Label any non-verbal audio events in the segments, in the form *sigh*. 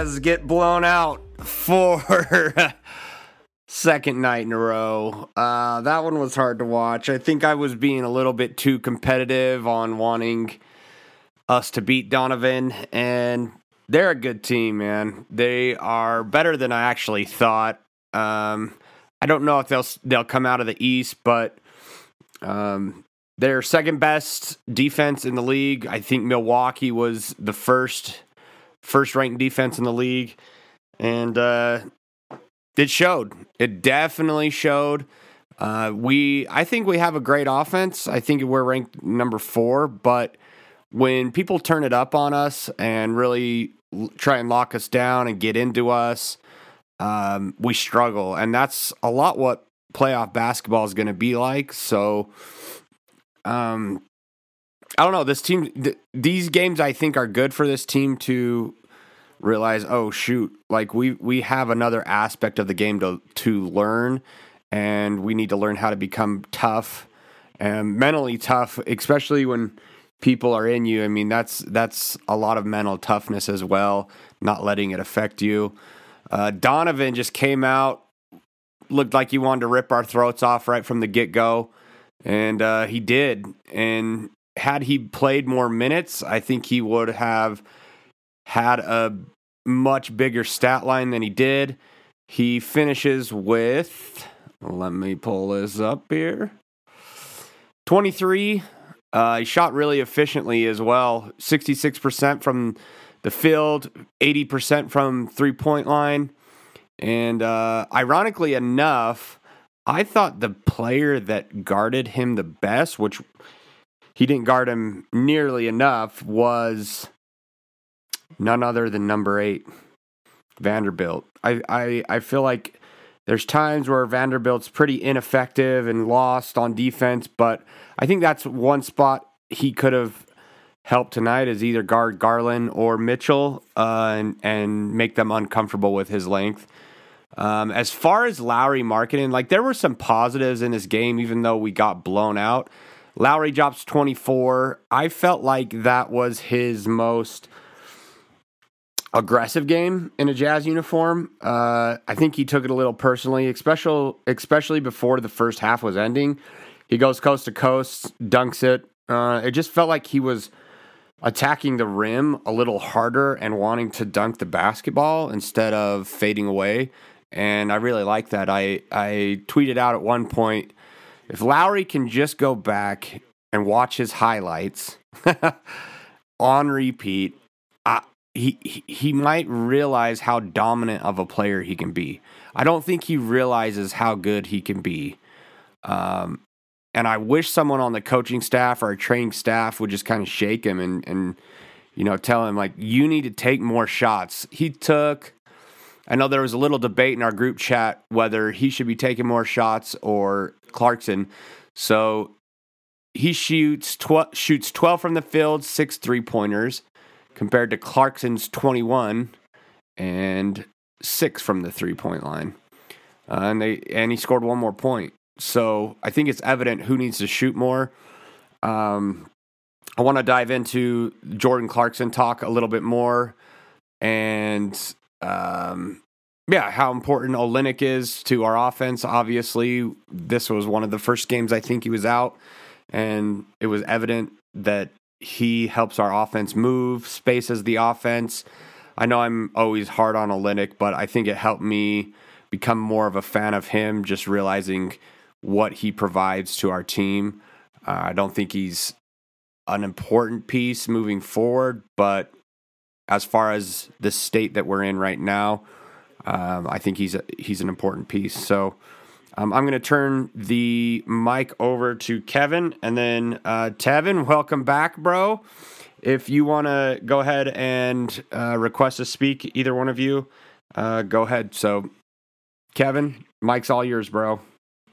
Jazz get blown out for *laughs* second night in a row. Uh, that one was hard to watch. I think I was being a little bit too competitive on wanting us to beat Donovan, and they're a good team, man. They are better than I actually thought. Um, I don't know if they'll they'll come out of the East, but um, they're second best defense in the league. I think Milwaukee was the first first ranked defense in the league, and uh, it showed. It definitely showed. Uh, we, I think we have a great offense. I think we're ranked number four, but when people turn it up on us and really try and lock us down and get into us, um, we struggle, and that's a lot what playoff basketball is going to be like. So, um, I don't know. This team, th- these games, I think, are good for this team to realize, oh shoot, like we we have another aspect of the game to to learn, and we need to learn how to become tough and mentally tough, especially when people are in you. I mean, that's that's a lot of mental toughness as well, not letting it affect you. Uh, Donovan just came out, looked like he wanted to rip our throats off right from the get go, and uh, he did. And had he played more minutes, I think he would have had a much bigger stat line than he did. He finishes with, let me pull this up here 23. Uh, he shot really efficiently as well 66% from the field, 80% from three point line. And uh, ironically enough, I thought the player that guarded him the best, which he didn't guard him nearly enough, was none other than number eight, Vanderbilt. I, I, I feel like there's times where Vanderbilt's pretty ineffective and lost on defense, but I think that's one spot he could have helped tonight is either guard Garland or Mitchell uh, and, and make them uncomfortable with his length. Um, as far as Lauri Markkanen, like there were some positives in this game, even though we got blown out. Lauri drops 24. I felt like that was his most aggressive game in a Jazz uniform. Uh, I think he took it a little personally, especially especially before the first half was ending. He goes coast to coast, dunks it. Uh, it just felt like he was attacking the rim a little harder and wanting to dunk the basketball instead of fading away. And I really like that. I I tweeted out at one point if Lauri can just go back and watch his highlights *laughs* on repeat, he he might realize how dominant of a player he can be. I don't think he realizes how good he can be. Um, and I wish someone on the coaching staff or training staff would just kind of shake him and and you know tell him like you need to take more shots. He took. I know there was a little debate in our group chat whether he should be taking more shots or Clarkson. So he shoots tw- shoots 12 from the field, six three pointers compared to Clarkson's 21 and six from the three point line. Uh, and they and he scored one more point. So I think it's evident who needs to shoot more. Um, I want to dive into Jordan Clarkson talk a little bit more, and um, yeah, how important Olynyk is to our offense. Obviously, this was one of the first games I think he was out, and it was evident that he helps our offense move, spaces the offense. I know I'm always hard on Olynyk, but I think it helped me become more of a fan of him, just realizing what he provides to our team. Uh, I don't think he's an important piece moving forward, but as far as the state that we're in right now, um, I think he's a, he's an important piece. So um, I'm going to turn the mic over to Kevin, and then uh, Tevin, welcome back, bro. If you want to go ahead and uh, request to speak, either one of you, uh, go ahead. So, Kevin, mic's all yours, bro.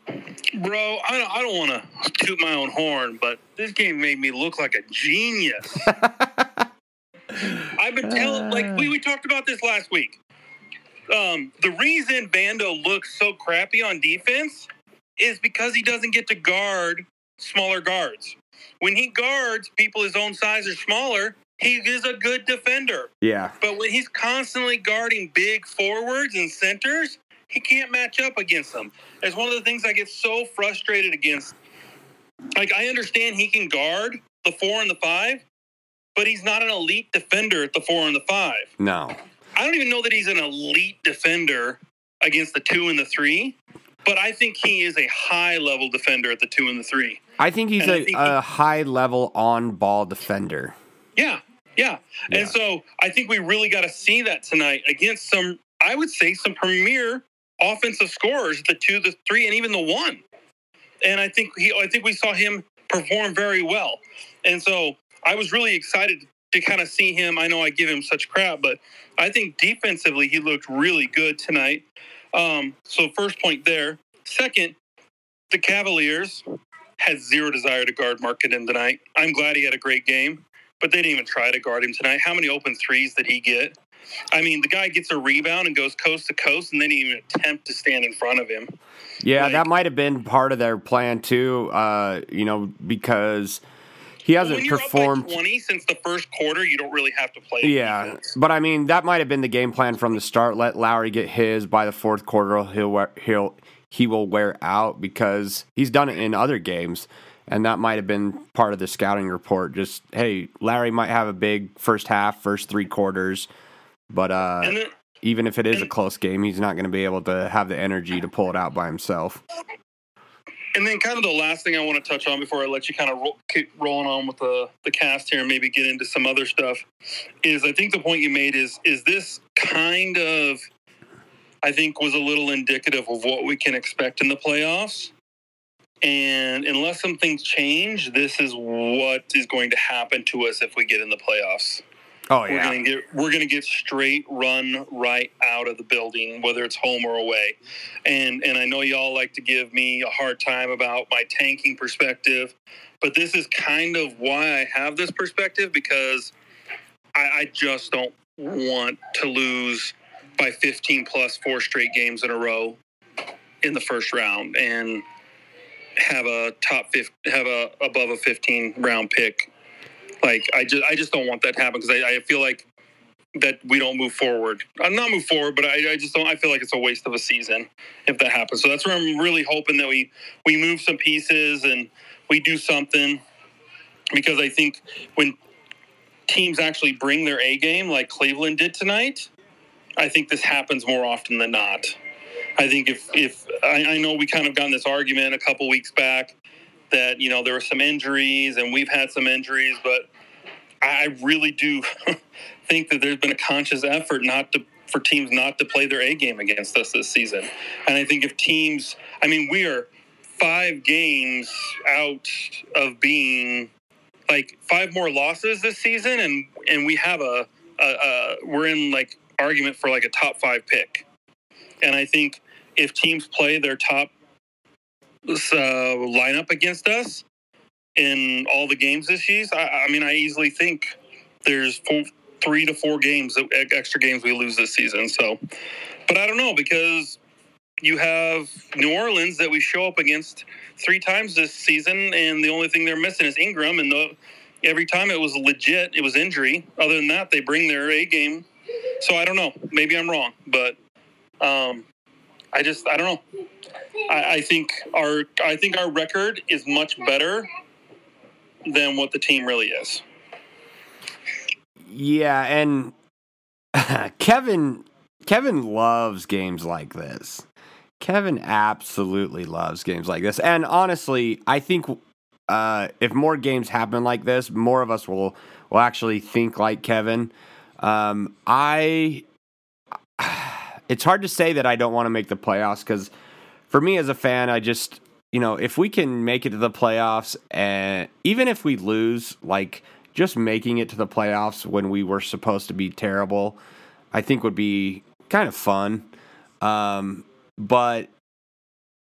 Bro, I, I don't want to toot my own horn, but this game made me look like a genius. *laughs* I've been telling, like we, we talked about this last week. Um, the reason Vando looks so crappy on defense is because he doesn't get to guard smaller guards. When he guards people his own size or smaller, he is a good defender. Yeah. But when he's constantly guarding big forwards and centers, he can't match up against them. It's one of the things I get so frustrated against. Like, I understand he can guard the four and the five, but he's not an elite defender at the four and the five. No. I don't even know that he's an elite defender against the two and the three, but I think he is a high level defender at the two and the three. I think he's And a, think a he- high level on ball defender. Yeah, yeah. Yeah. And so I think we really got to see that tonight against some, I would say, some premier offensive scorers, the two, the three, and even the one. And I think he, I think we saw him perform very well. And so I was really excited to kind of see him. I know I give him such crap, but I think defensively he looked really good tonight. Um, so first point there. Second, the Cavaliers had zero desire to guard Markkanen tonight. I'm glad he had a great game, but they didn't even try to guard him tonight. How many open threes did he get? I mean, the guy gets a rebound and goes coast to coast, and they didn't even attempt to stand in front of him. Yeah, Like- that might have been part of their plan too. Uh, you know, because he hasn't performed. 20 since the first quarter, you don't really have to play. Yeah, defense. but I mean that might have been the game plan from the start. Let Lauri get his by the fourth quarter. He'll wear, he'll he will wear out because he's done it in other games, and that might have been part of the scouting report. Just hey, Larry might have a big first half, first three quarters, but uh, And then, even if it is a close game, he's not going to be able to have the energy to pull it out by himself. And then, kind of the last thing I want to touch on before I let you kind of keep rolling on with the the cast here and maybe get into some other stuff is I think the point you made is is this kind of I think was a little indicative of what we can expect in the playoffs. And unless some things change, this is what is going to happen to us if we get in the playoffs. Oh yeah. We're gonna get we're gonna get straight run right out of the building, whether it's home or away. And and I know y'all like to give me a hard time about my tanking perspective, but this is kind of why I have this perspective because I, I just don't want to lose by 15 plus four straight games in a row in the first round and have a top 50, have a above a 15 round pick like I just I just don't want that to happen because I, I feel like that we don't move forward. I'm not move forward, but I, I just don't. I feel like it's a waste of a season if that happens. So that's where I'm really hoping that we we move some pieces and we do something because I think when teams actually bring their A game like Cleveland did tonight, I think this happens more often than not. I think if if I, I know we kind of got in this argument a couple weeks back that you know there were some injuries and we've had some injuries, but I really do *laughs* think that there's been a conscious effort not to for teams not to play their A game against us this season. And I think if teams, I mean, we are five games out of being like five more losses this season, and and we have a, a, a we're in like argument for like a top five pick. And I think if teams play their top uh, lineup against us in all the games this season, I, I mean, I easily think there's four, three to four games, extra games we lose this season. So, but I don't know because you have New Orleans that we show up against three times this season, and the only thing they're missing is Ingram, and the every time it was legit, it was injury. Other than that, they bring their A game. So I don't know. Maybe I'm wrong, but um, I just I don't know. I, I think our I think our record is much better than what the team really is. Yeah, and *laughs* Kevin Kevin loves games like this. Kevin absolutely loves games like this. And honestly, I think uh, if more games happen like this, more of us will will actually think like Kevin. Um, I *sighs* it's hard to say that I don't want to make the playoffs because for me as a fan, I just you know if we can make it to the playoffs and even if we lose, like just making it to the playoffs when we were supposed to be terrible, I think would be kind of fun. Um, but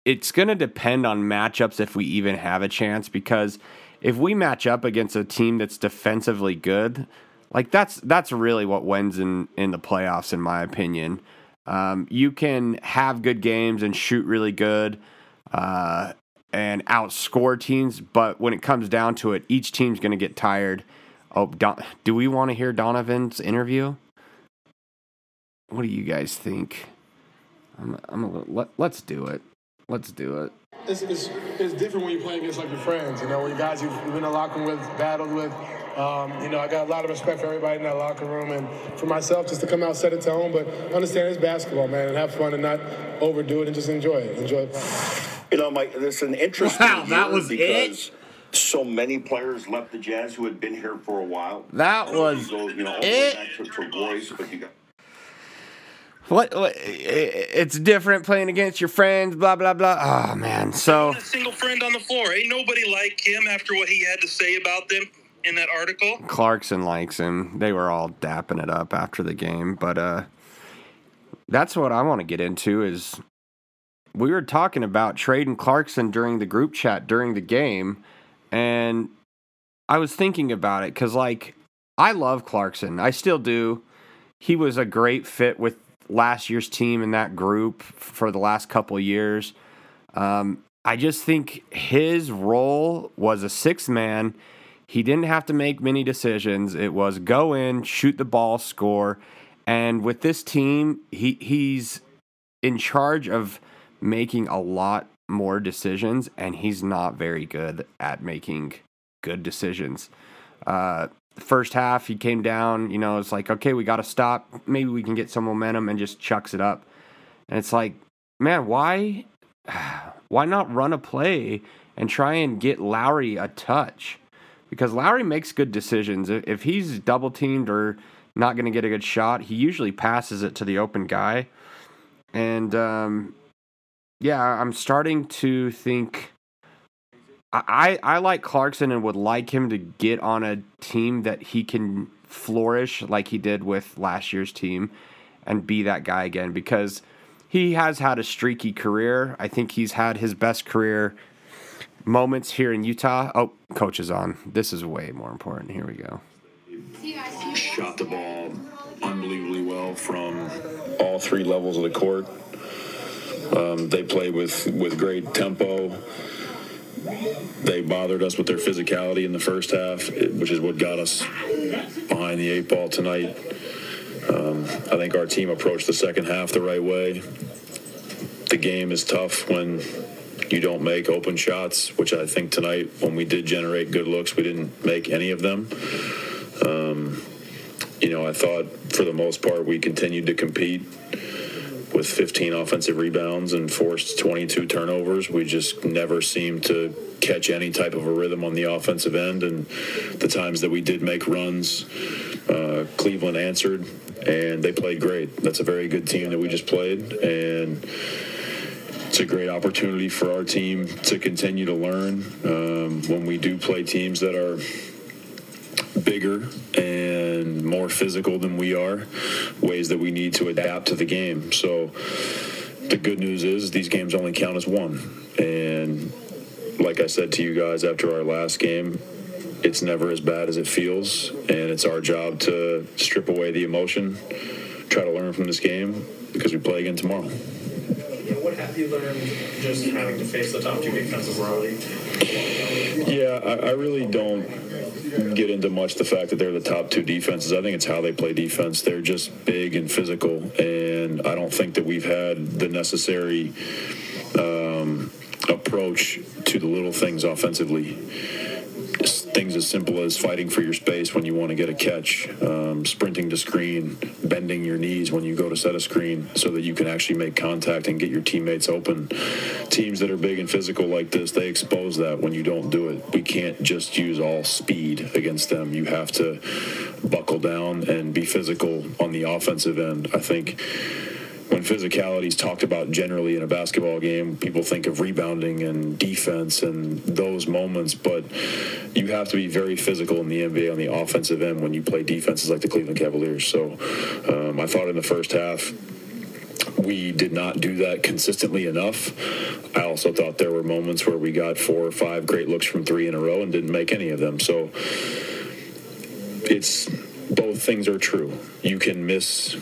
it's going to depend on matchups if we even have a chance because if we match up against a team that's defensively good, like that's that's really what wins in in the playoffs in my opinion. Um, you can have good games and shoot really good uh, and outscore teams, but when it comes down to it, each team's going to get tired Oh, Don, do we want to hear Donovan's interview? What do you guys think? I'm, I'm a, let, let's do it. Let's do it. It's, it's, it's different when you play against like your friends, you know, when you guys you've been in the locker with, battled with. Um, you know, I got a lot of respect for everybody in that locker room, and for myself, just to come out, set a tone. But understand it's basketball, man, and have fun and not overdo it, and just enjoy it. Enjoy it. You know, Mike, this is an interesting Wow, that was because so many players left the Jazz who had been here for a while. That was You you know, it. to, to Royce, but you got What, what? It's different playing against your friends. Blah blah blah. Oh man. So a single friend on the floor. Ain't nobody like him after what he had to say about them in that article. Clarkson likes him. They were all dapping it up after the game, but uh, that's what I want to get into. Is we were talking about trading Clarkson during the group chat during the game, and I was thinking about it because like I love Clarkson. I still do. He was a great fit with last year's team in that group for the last couple years. Um, I just think his role was a six man. He didn't have to make many decisions. It was go in, shoot the ball, score. And with this team, he he's in charge of making a lot more decisions, and he's not very good at making good decisions. Uh, first half, he came down. You know, it's like okay, we got to stop. Maybe we can get some momentum, and just chucks it up. And it's like, man, why, *sighs* why not run a play and try and get Lauri a touch? Because Lauri makes good decisions. If he's double teamed or not going to get a good shot, he usually passes it to the open guy. And um, yeah, I'm starting to think. I I like Clarkson and would like him to get on a team that he can flourish like he did with last year's team and be that guy again because he has had a streaky career. I think he's had his best career moments here in Utah. Oh, coach is on. This is way more important. Here we go. shot the ball unbelievably well from all three levels of the court. Um, they played with, with great tempo. They bothered us with their physicality in the first half, which is what got us behind the eight ball tonight. Um, I think our team approached the second half the right way. The game is tough when you don't make open shots, which I think tonight, when we did generate good looks, we didn't make any of them you know, I thought for the most part we continued to compete with 15 offensive rebounds and forced 22 turnovers. We just never seemed to catch any type of a rhythm on the offensive end. And the times that we did make runs, uh, Cleveland answered and they played great. That's a very good team that we just played. And it's a great opportunity for our team to continue to learn um, when we do play teams that are bigger and more physical than we are, ways that we need to adapt to the game. So the good news is these games only count as one. And like I said to you guys after our last game, it's never as bad as it feels. And it's our job to strip away the emotion, try to learn from this game because we play again tomorrow. What have you learned just having to face the top two defenses league? Yeah, I, I really don't get into much the fact that they're the top two defenses. I think it's how they play defense. They're just big and physical, and I don't think that we've had the necessary um, approach to the little things offensively. Things as simple as fighting for your space when you want to get a catch, um, sprinting to screen, bending your knees when you go to set a screen so that you can actually make contact and get your teammates open. Teams that are big and physical like this, they expose that when you don't do it. We can't just use all speed against them. You have to buckle down and be physical on the offensive end. I think when physicality is talked about generally in a basketball game, people think of rebounding and defense and those moments, but you have to be very physical in the NBA on the offensive end when you play defenses like the Cleveland Cavaliers. So um, I thought in the first half, we did not do that consistently enough. I also thought there were moments where we got four or five great looks from three in a row and didn't make any of them. So it's both things are true. You can miss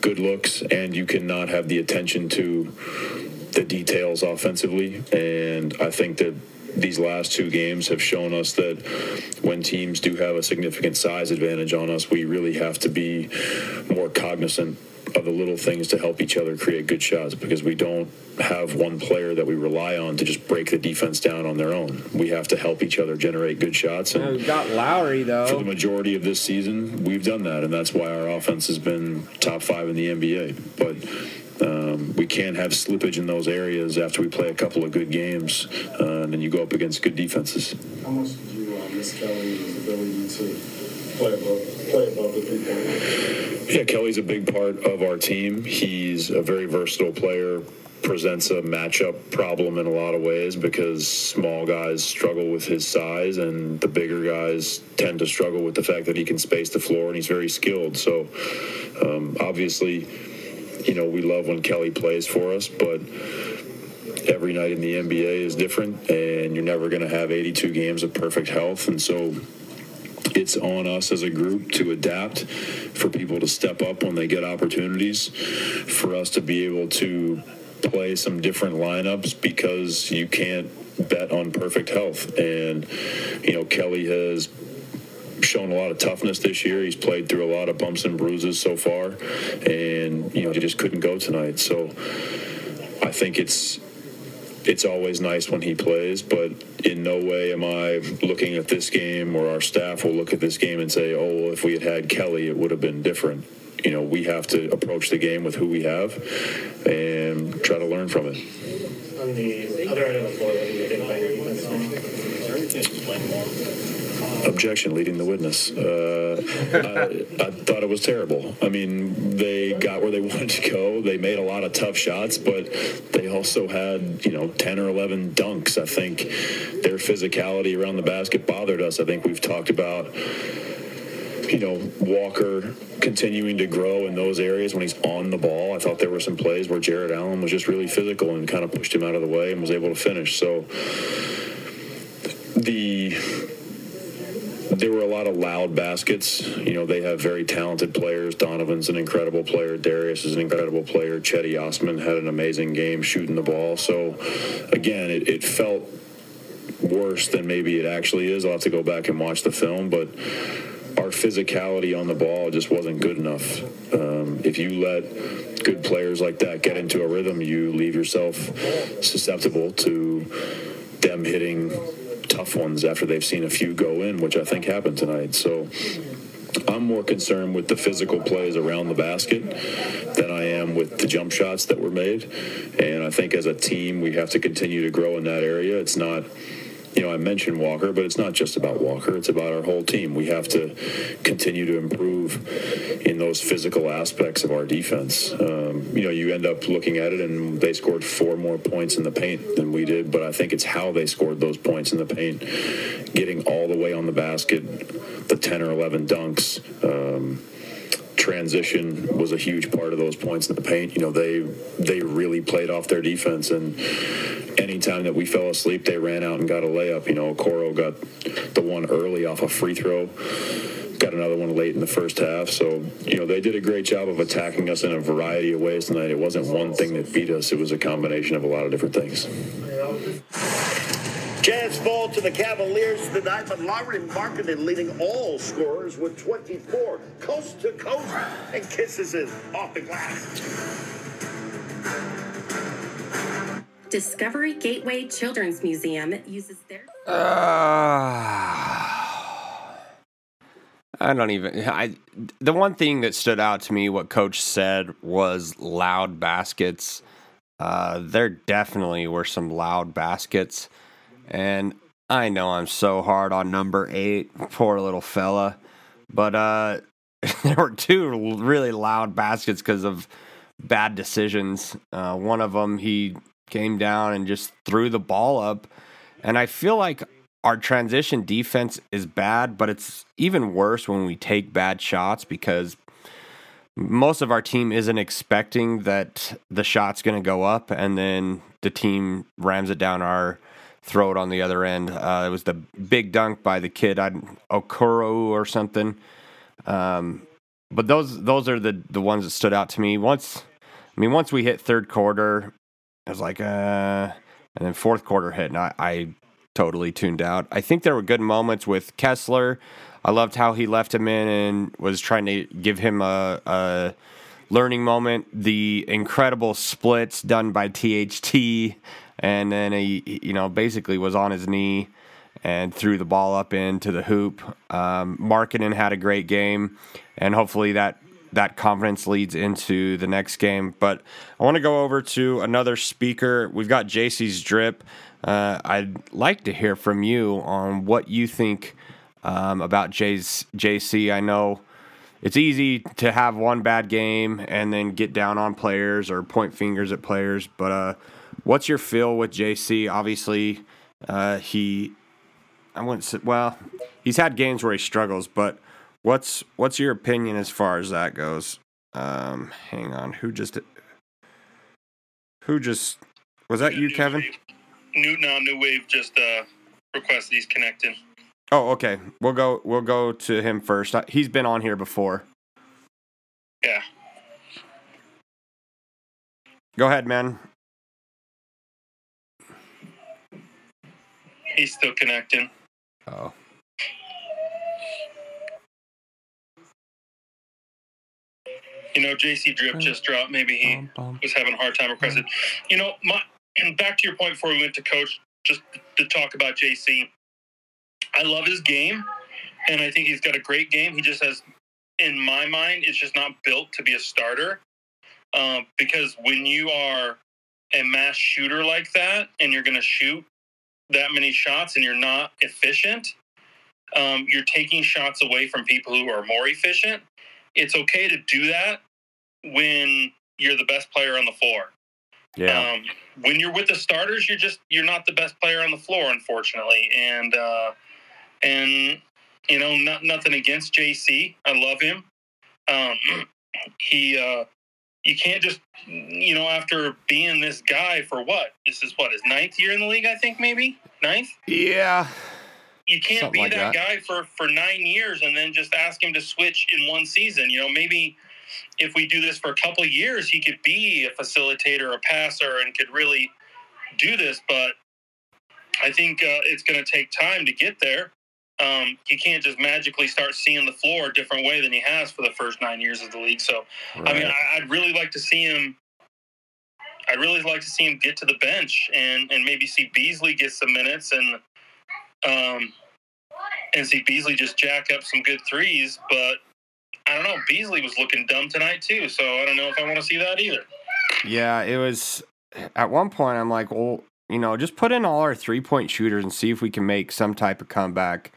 good looks and you cannot have the attention to the details offensively. And I think that these last two games have shown us that when teams do have a significant size advantage on us, we really have to be more cognizant of the little things to help each other create good shots because we don't have one player that we rely on to just break the defense down on their own. We have to help each other generate good shots. And we've got Lauri though. for the majority of this season, we've done that, and that's why our offense has been top five in the NBA. But um, we can't have slippage in those areas after we play a couple of good games, uh, and then you go up against good defenses. How much did you uh, miss Kelly's ability to play above, play above the three point? Yeah, Kelly's a big part of our team. He's a very versatile player. Presents a matchup problem in a lot of ways because small guys struggle with his size, and the bigger guys tend to struggle with the fact that he can space the floor and he's very skilled. So, um, obviously, you know, we love when Kelly plays for us, but every night in the NBA is different, and you're never going to have 82 games of perfect health. And so, it's on us as a group to adapt, for people to step up when they get opportunities, for us to be able to play some different lineups because you can't bet on perfect health. And, you know, Kelly has shown a lot of toughness this year. He's played through a lot of bumps and bruises so far, and, you know, he just couldn't go tonight. So I think it's it's always nice when he plays, but in no way am I looking at this game or our staff will look at this game and say, oh, well, if we had had Kelly, it would have been different. You know, we have to approach the game with who we have and try to learn from it. On the other end of the floor, what do you think about your defense? Objection, leading the witness. Uh, I, I thought it was terrible. I mean, they got where they *laughs* wanted to go. They made a lot of tough shots, but they also had, you know, 10 or 11 dunks. I think their physicality around the basket bothered us. I think we've talked about you know, Walker continuing to grow in those areas when he's on the ball. I thought there were some plays where Jarrett Allen was just really physical and kind of pushed him out of the way and was able to finish. So the there were a lot of loud baskets. You know, they have very talented players. Donovan's an incredible player. Darius is an incredible player. Cedi Osman had an amazing game shooting the ball. So, again, it, it felt worse than maybe it actually is. I'll have to go back and watch the film, but our physicality on the ball just wasn't good enough. Um, if you let good players like that get into a rhythm, you leave yourself susceptible to them hitting tough ones after they've seen a few go in, which I think happened tonight. So I'm more concerned with the physical plays around the basket than I am with the jump shots that were made. And I think as a team, we have to continue to grow in that area. It's not you know, I mentioned Walker, but it's not just about Walker. It's about our whole team. We have to continue to improve in those physical aspects of our defense. Um, you know, you end up looking at it, and they scored four more points in the paint than we did, but I think it's how they scored those points in the paint, getting all the way on the basket, the 10 or 11 dunks. Um, transition was a huge part of those points in the paint. You know, they they really played off their defense, and anytime that we fell asleep, they ran out and got a layup. You know, Coro got the one early off a free throw. Got another one late in the first half. So, you know, they did a great job of attacking us in a variety of ways tonight. It wasn't one thing that beat us, it was a combination of a lot of different things. Jazz fall to the Cavaliers tonight, but Lauri Markkanen leading all scorers with 24, coast to coast, and kisses it off the glass. Discovery Gateway Children's Museum uses their. Uh, I don't even. I the one thing that stood out to me, what Coach said, was loud baskets. Uh, there definitely were some loud baskets, and I know I'm so hard on number eight, poor little fella, but uh, *laughs* there were two really loud baskets because of bad decisions. Uh, one of them, he came down and just threw the ball up, and I feel like our transition defense is bad, but it's even worse when we take bad shots because most of our team isn't expecting that the shot's going to go up and then the team rams it down our throat on the other end. Uh, it was the big dunk by the kid, Okoro or something. Um, but those those are the the ones that stood out to me. Once, I mean, once we hit third quarter, I was like, uh, and then fourth quarter hit, and I, I totally tuned out. I think there were good moments with Kessler. I loved how he left him in and was trying to give him a, a learning moment. The incredible splits done by THT, and then he, you know, basically was on his knee and threw the ball up into the hoop. Um, Markkanen had a great game, and hopefully that that confidence leads into the next game. But I want to go over to another speaker. We've got JC's drip. Uh, I'd like to hear from you on what you think um, about Jay's, JC. I know it's easy to have one bad game and then get down on players or point fingers at players, but uh, what's your feel with JC? Obviously, uh, he, I wouldn't say, well, he's had games where he struggles, but what's what's your opinion as far as that goes? Um, hang on, who just, who just, was that you, New Kevin? Wave. New no, New Wave just uh, requested he's connecting. Oh, okay. We'll go. We'll go to him first. Uh, He's been on here before. Yeah. Go ahead, man. He's still connecting. Oh, You know, JC Drip just dropped. Maybe he was having a hard time requesting. You know, my and *clears throat* back to your point before we went to coach, just to talk about JC. I love his game, and I think he's got a great game. He just has, in my mind, it's just not built to be a starter. Um, because when you are a mass shooter like that, and you're going to shoot that many shots, and you're not efficient, um, you're taking shots away from people who are more efficient. It's okay to do that when you're the best player on the floor. yeah. Um, when you're with the starters, you're just you're not the best player on the floor, unfortunately. And uh, and you know, not, nothing against JC. I love him. Um, *clears throat* he uh, you can't just you know after being this guy for what this is what his ninth year in the league, I think maybe ninth. yeah. You can't Something be like that, that. guy for for nine years and then just ask him to switch in one season. You know, maybe if we do this for a couple of years, he could be a facilitator, a passer, and could really do this. But I think uh, it's going to take time to get there. Um, he can't just magically start seeing the floor a different way than he has for the first nine years of the league. So, I mean, I, I'd really like to see him. I'd really like to see him get to the bench and and maybe see Beasley get some minutes and um and see Beasley just jack up some good threes. But I don't know. Beasley was looking dumb tonight too, so I don't know if I want to see that either. Yeah, it was at one point I'm like, well, you know, just put in all our three point shooters and see if we can make some type of comeback.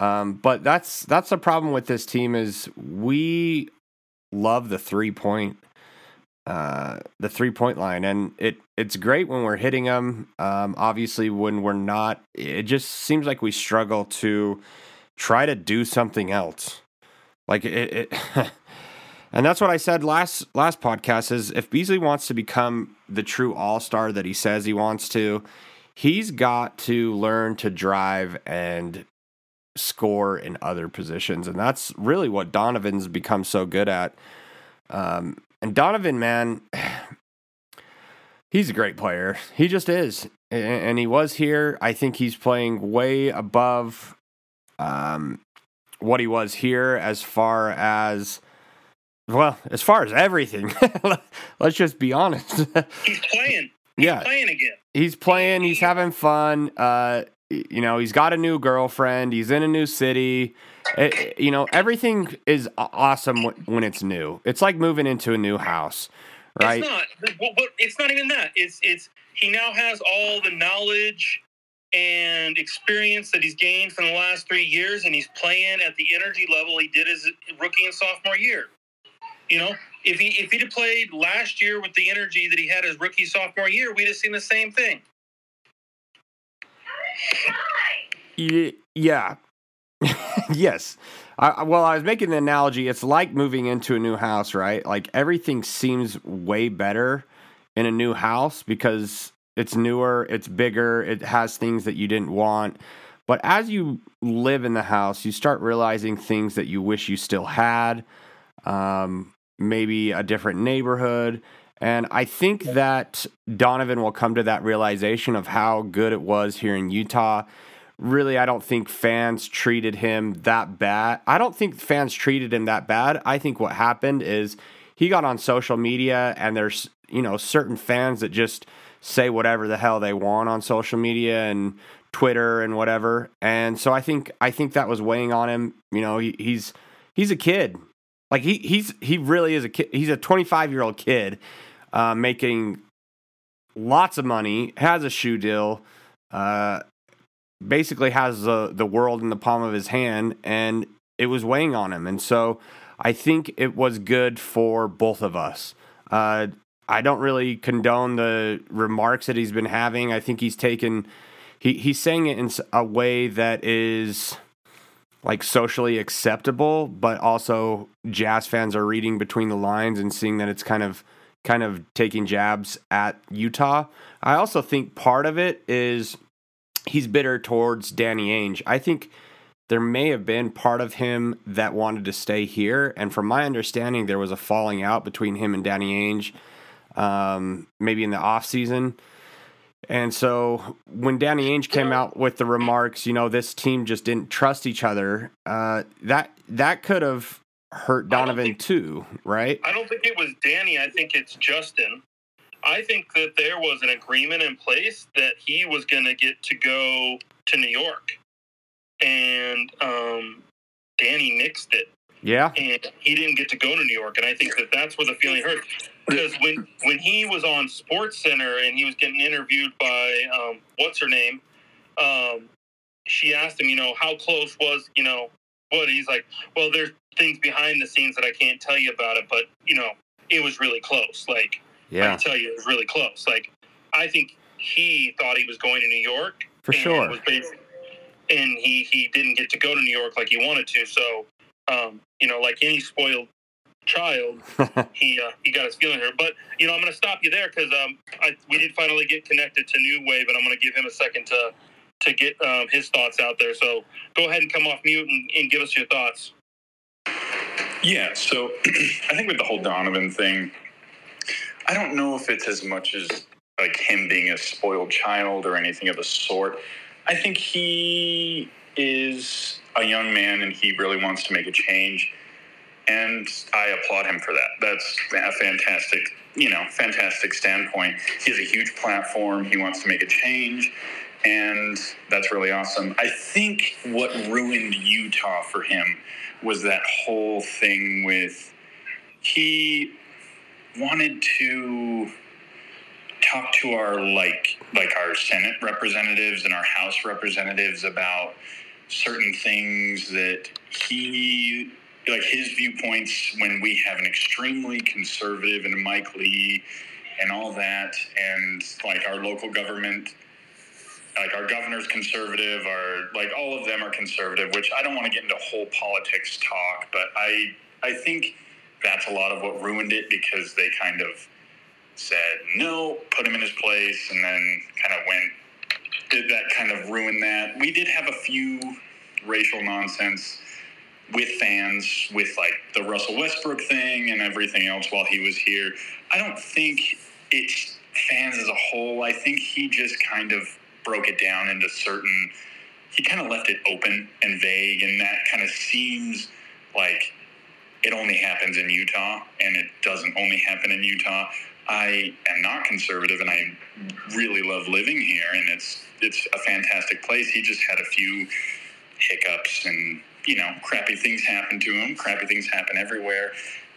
Um, but that's that's the problem with this team is we love the three point uh the three point line. And it it's great when we're hitting them um obviously when we're not it just seems like we struggle to try to do something else. Like it, it *laughs* and that's what I said last last podcast is if Beasley wants to become the true all-star that he says he wants to, he's got to learn to drive and score in other positions. And that's really what Donovan's become so good at. Um, and Donovan, man, *sighs* he's a great player. He just is. And he was here. I think he's playing way above um, what he was here as far as well, as far as everything. *laughs* Let's just be honest. He's playing. *laughs* yeah, Playing again. he's playing, he's having fun. Uh, you know, he's got a new girlfriend, he's in a new city. It- you know, everything is awesome wh- when it's new. It's like moving into a new house, right? It's not. Well, but it's not even that. It's it's he now has all the knowledge and experience that he's gained from the last three years, and he's playing at the energy level he did his rookie and sophomore year. You know, if he if he'd have played last year with the energy that he had his rookie sophomore year, we'd have seen the same thing. Yeah. *laughs* yes. I, well, I was making the analogy. It's like moving into a new house, right? Like everything seems way better in a new house because it's newer, it's bigger, it has things that you didn't want. But as you live in the house, you start realizing things that you wish you still had, um, maybe a different neighborhood. And I think that Donovan will come to that realization of how good it was here in Utah. Really, I don't think fans treated him that bad. I don't think fans treated him that bad. I think what happened is he got on social media and there's, you know, certain fans that just say whatever the hell they want on social media and Twitter and whatever. And so I think I think that was weighing on him. You know, he, he's he's a kid. Like he he's he really is a kid. He's a 25 year old kid uh, making lots of money, has a shoe deal, uh, basically has the the world in the palm of his hand, and it was weighing on him. And so I think it was good for both of us. Uh, I don't really condone the remarks that he's been having. I think he's taken he he's saying it in a way that is like socially acceptable, but also jazz fans are reading between the lines and seeing that it's kind of kind of taking jabs at Utah. I also think part of it is he's bitter towards Danny Ainge. I think there may have been part of him that wanted to stay here, and from my understanding, there was a falling out between him and Danny Ainge, um, maybe in the off season. And so when Danny Ainge came out with the remarks, you know, this team just didn't trust each other. Uh, that that could have hurt Donovan think, too, right? I don't think it was Danny. I think it's Justin. I think that there was an agreement in place that he was going to get to go to New York, and um, Danny nixed it. Yeah, and he didn't get to go to New York, and I think that that's where the feeling hurt because when when he was on Sports Center and he was getting interviewed by um, what's her name, um, she asked him, you know, how close was you know what? He's like, well, there's things behind the scenes that I can't tell you about it, but you know, it was really close. Like, yeah, I can tell you, it was really close. Like, I think he thought he was going to New York for sure. Was and he he didn't get to go to New York like he wanted to. So, um, you know, like any spoiled child, *laughs* he uh, he got his feeling hurt. But you know, I'm going to stop you there because um, I, we did finally get connected to New Wave, and I'm going to give him a second to to get um, his thoughts out there. So go ahead and come off mute and, and give us your thoughts. Yeah, so *clears throat* I think with the whole Donovan thing, I don't know if it's as much as like him being a spoiled child or anything of the sort. I think he is a young man and he really wants to make a change and I applaud him for that. That's a fantastic, you know, fantastic standpoint. He has a huge platform. He wants to make a change, and that's really awesome. I think what ruined Utah for him was that whole thing with he wanted to talk to our like like our Senate representatives and our House representatives about certain things that he like his viewpoints when we have an extremely conservative and Mike Lee and all that, and like our local government, like our governor's conservative, our like all of them are conservative. Which I don't want to get into whole politics talk, but I I think that's a lot of what ruined it because they kind of said no, put him in his place, and then kind of went. Did that kind of ruin that? We did have a few racial nonsense with fans, with like the Russell Westbrook thing and everything else while he was here. I don't think it's fans as a whole. I think he just kind of broke it down into certain. He kind of left it open and vague, and that kind of seems like it only happens in Utah, and it doesn't only happen in Utah. I am not conservative, and I really love living here, and it's it's a fantastic place. He just had a few hiccups and you know, crappy things happen to him. Crappy things happen everywhere.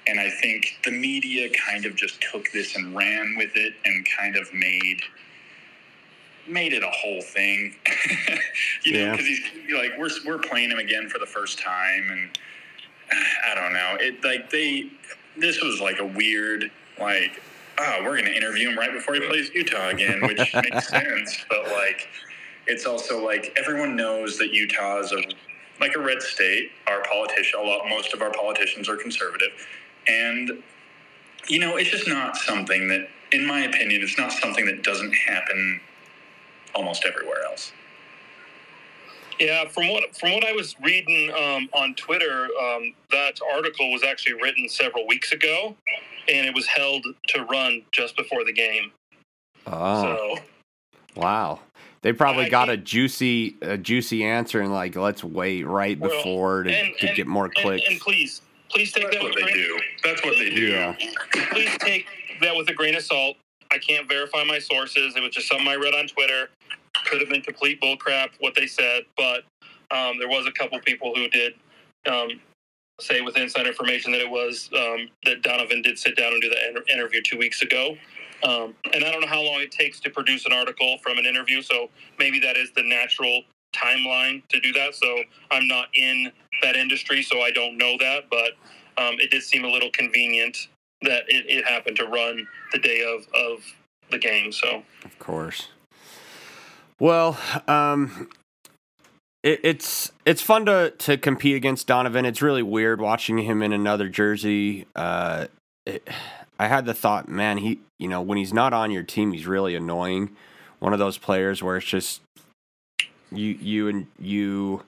And I think the media kind of just took this and ran with it and kind of made made it a whole thing. *laughs* you know, because he's like we're we're playing him again for the first time, and I don't know. It like they this was like a weird like oh we're gonna interview him right before he plays Utah again, which *laughs* makes sense. But like it's also like everyone knows that Utah is a like a red state, our politician, a lot, most of our politicians are conservative, and you know, it's just not something that, in my opinion, it's not something that doesn't happen almost everywhere else. Yeah, from what from what I was reading um, on Twitter, um, that article was actually written several weeks ago, and it was held to run just before the game. Oh, So wow. They probably I got a juicy, a juicy answer and like, let's wait right Well, before to, and- to and- get more clicks. and please, please take That's that what with they grain- do. That's what they do. yeah. please take that with a grain of salt. I can't verify my sources. It was just something I read on Twitter. Could have been complete bullcrap what they said, but um, there was a couple people who did um, say with inside information that it was um, that Donovan did sit down and do the inter- interview two weeks ago. Um, and I don't know how long it takes to produce an article from an interview, so maybe that is the natural timeline to do that. So I'm not in that industry, so I don't know that, but um, it did seem a little convenient that it, it happened to run the day of, of the game. So Of course. Well, um, it, it's it's fun to to compete against Donovan. It's really weird watching him in another jersey. Uh, it, I had the thought, man, he you know when he's not on your team, he's really annoying. One of those players where it's just you you and you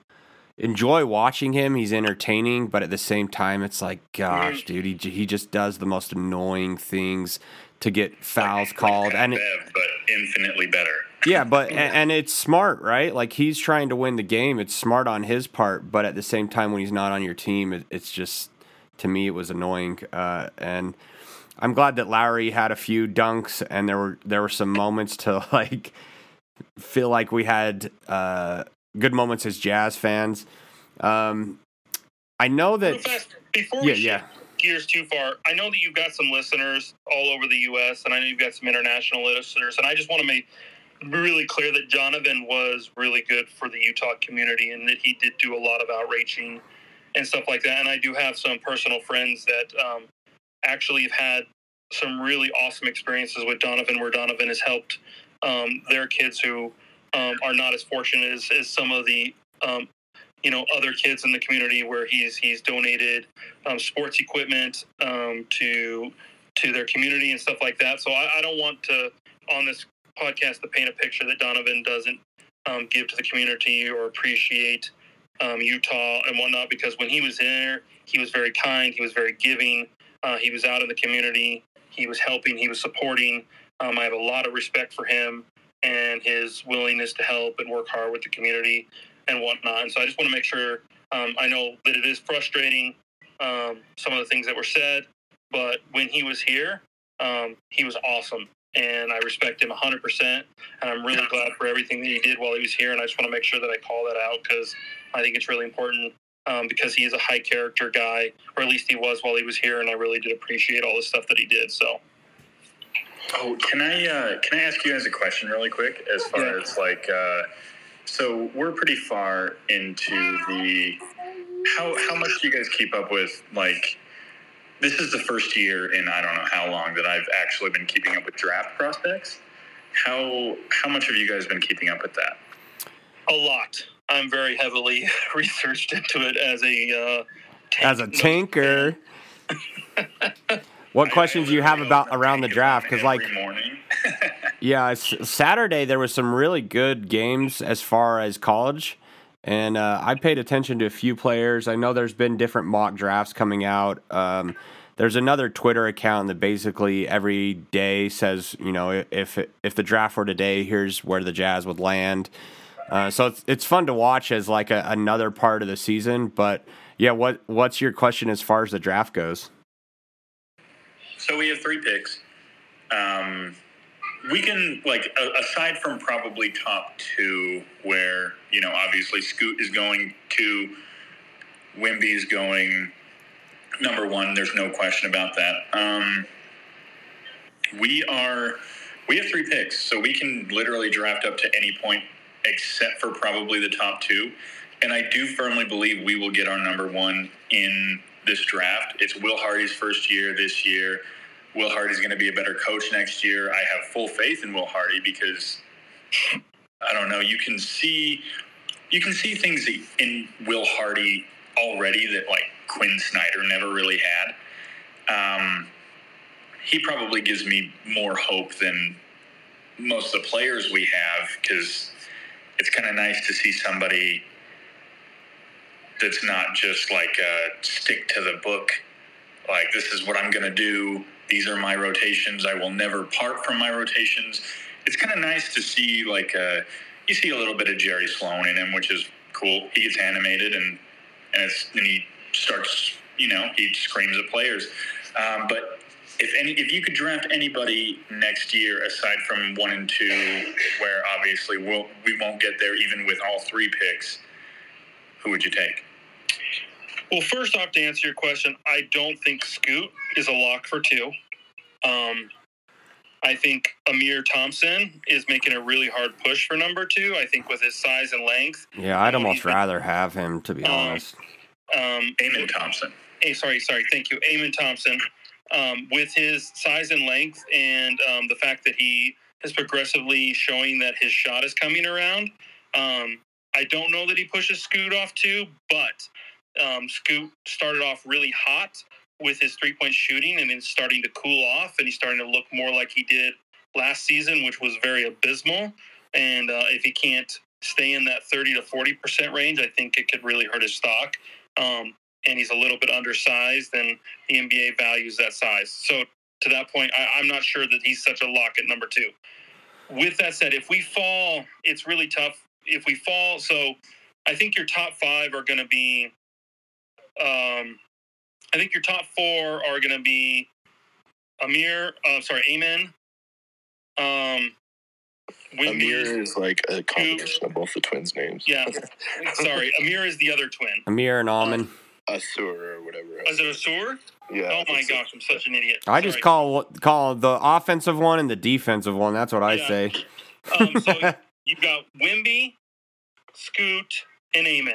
enjoy watching him. He's entertaining, but at the same time, it's like, gosh, dude, he he just does the most annoying things to get fouls called, and it, Bev, but infinitely better. Yeah, but *laughs* and, and it's smart, right? Like he's trying to win the game. It's smart on his part, but at the same time, when he's not on your team, it, it's just to me it was annoying. Uh, and I'm glad that Lauri had a few dunks, and there were there were some moments to *laughs* like feel like we had uh, good moments as Jazz fans. Um, I know that. before we Yeah, yeah. gears too far, I know that you've got some listeners all over the U.S. and I know you've got some international listeners, and I just want to make really clear that Jonathan was really good for the Utah community and that he did do a lot of outreaching and stuff like that. And I do have some personal friends that um, actually have had some really awesome experiences with Donovan, where Donovan has helped um, their kids who um, are not as fortunate as, as some of the um, you know other kids in the community where he's he's donated um, sports equipment um, to to their community and stuff like that. So I, I don't want to on this podcast to paint a picture that Donovan doesn't um, give to the community or appreciate um, Utah and whatnot because when he was there, he was very kind, he was very giving, uh, he was out in the community, he was helping, he was supporting. Um, I have a lot of respect for him and his willingness to help and work hard with the community and whatnot. And so I just want to make sure um, I know that it is frustrating um, some of the things that were said, but when he was here, um, he was awesome. And I respect him 100%. And I'm really glad for everything that he did while he was here. And I just want to make sure that I call that out because I think it's really important um, because he is a high character guy, or at least he was while he was here. And I really did appreciate all the stuff that he did. So, Oh, can I uh, can I ask you guys a question really quick? As far Yeah. as like, uh, so we're pretty far into the how how much do you guys keep up with like? This is the first year in I don't know how long that I've actually been keeping up with draft prospects. How how much have you guys been keeping up with that? a lot. I'm very heavily *laughs* researched into it as a uh, As a tank- tanker, what questions do you have about around the draft? Because like morning. *laughs* Yeah, Saturday there was some really good games as far as college, and uh, I paid attention to a few players. I know there's been different mock drafts coming out. Um, there's another Twitter account that basically every day says, you know, if if the draft were today, here's where the Jazz would land. Uh, so it's it's fun to watch as like a, another part of the season. But yeah, what what's your question as far as the draft goes? So we have three picks. Um, we can like aside from probably top two, where you know obviously Scoot is going to, Wemby is going number one. There's no question about that. Um, we are we have three picks, so we can literally draft up to any point except for probably the top two. And I do firmly believe we will get our number one in this draft. It's Will Hardy's first year this year. Will Hardy's going to be a better coach next year. I have full faith in Will Hardy because I don't know. You can see you can see things in Will Hardy already that like Quin Snyder never really had. Um, he probably gives me more hope than most of the players we have because it's kind of nice to see somebody that's not just like uh, stick to the book like this is what i'm going to do these are my rotations. I will never part from my rotations. It's kind of nice to see like uh, you see a little bit of Jerry Sloan in him, which is cool. He gets animated and and, and he starts, you know, he screams at players. Um, but if any, if you could draft anybody next year aside from one and two, where obviously we'll, we won't get there even with all three picks, who would you take? Well, first off, to answer your question, I don't think Scoot is a lock for two. Um, I think Amir Thompson is making a really hard push for number two. I think with his size and length. Yeah, I'd almost rather have him to be Um, honest. Um, Amen Thompson. Hey, sorry, sorry. Thank you, Amen Thompson. Um, with his size and length, and um, the fact that he is progressively showing that his shot is coming around, um, I don't know that he pushes Scoot off too, but um, Scoot started off really hot with his three point shooting, and then starting to cool off, and he's starting to look more like he did last season, which was very abysmal. And uh, if he can't stay in that thirty to forty percent range, I think it could really hurt his stock. Um, and he's a little bit undersized, and the NBA values that size. So to that point, I, I'm not sure that he's such a lock at number two. With that said, if we fall, it's really tough. If we fall, so I think your top five are going to be. Um, I think your top four are going to be Amir. Uh, sorry, Amen. Um, Wemby- Amir is like a combination of both the twins' names. Yeah. *laughs* sorry, Amir is the other twin. Amir and Almond. Ausar or whatever. Is it Ausar? Yeah. Oh my gosh, I'm such an idiot. I just Sorry. call call the offensive one and the defensive one. That's what I Yeah. say. Um, so *laughs* you've got Wemby, Scoot, and Amen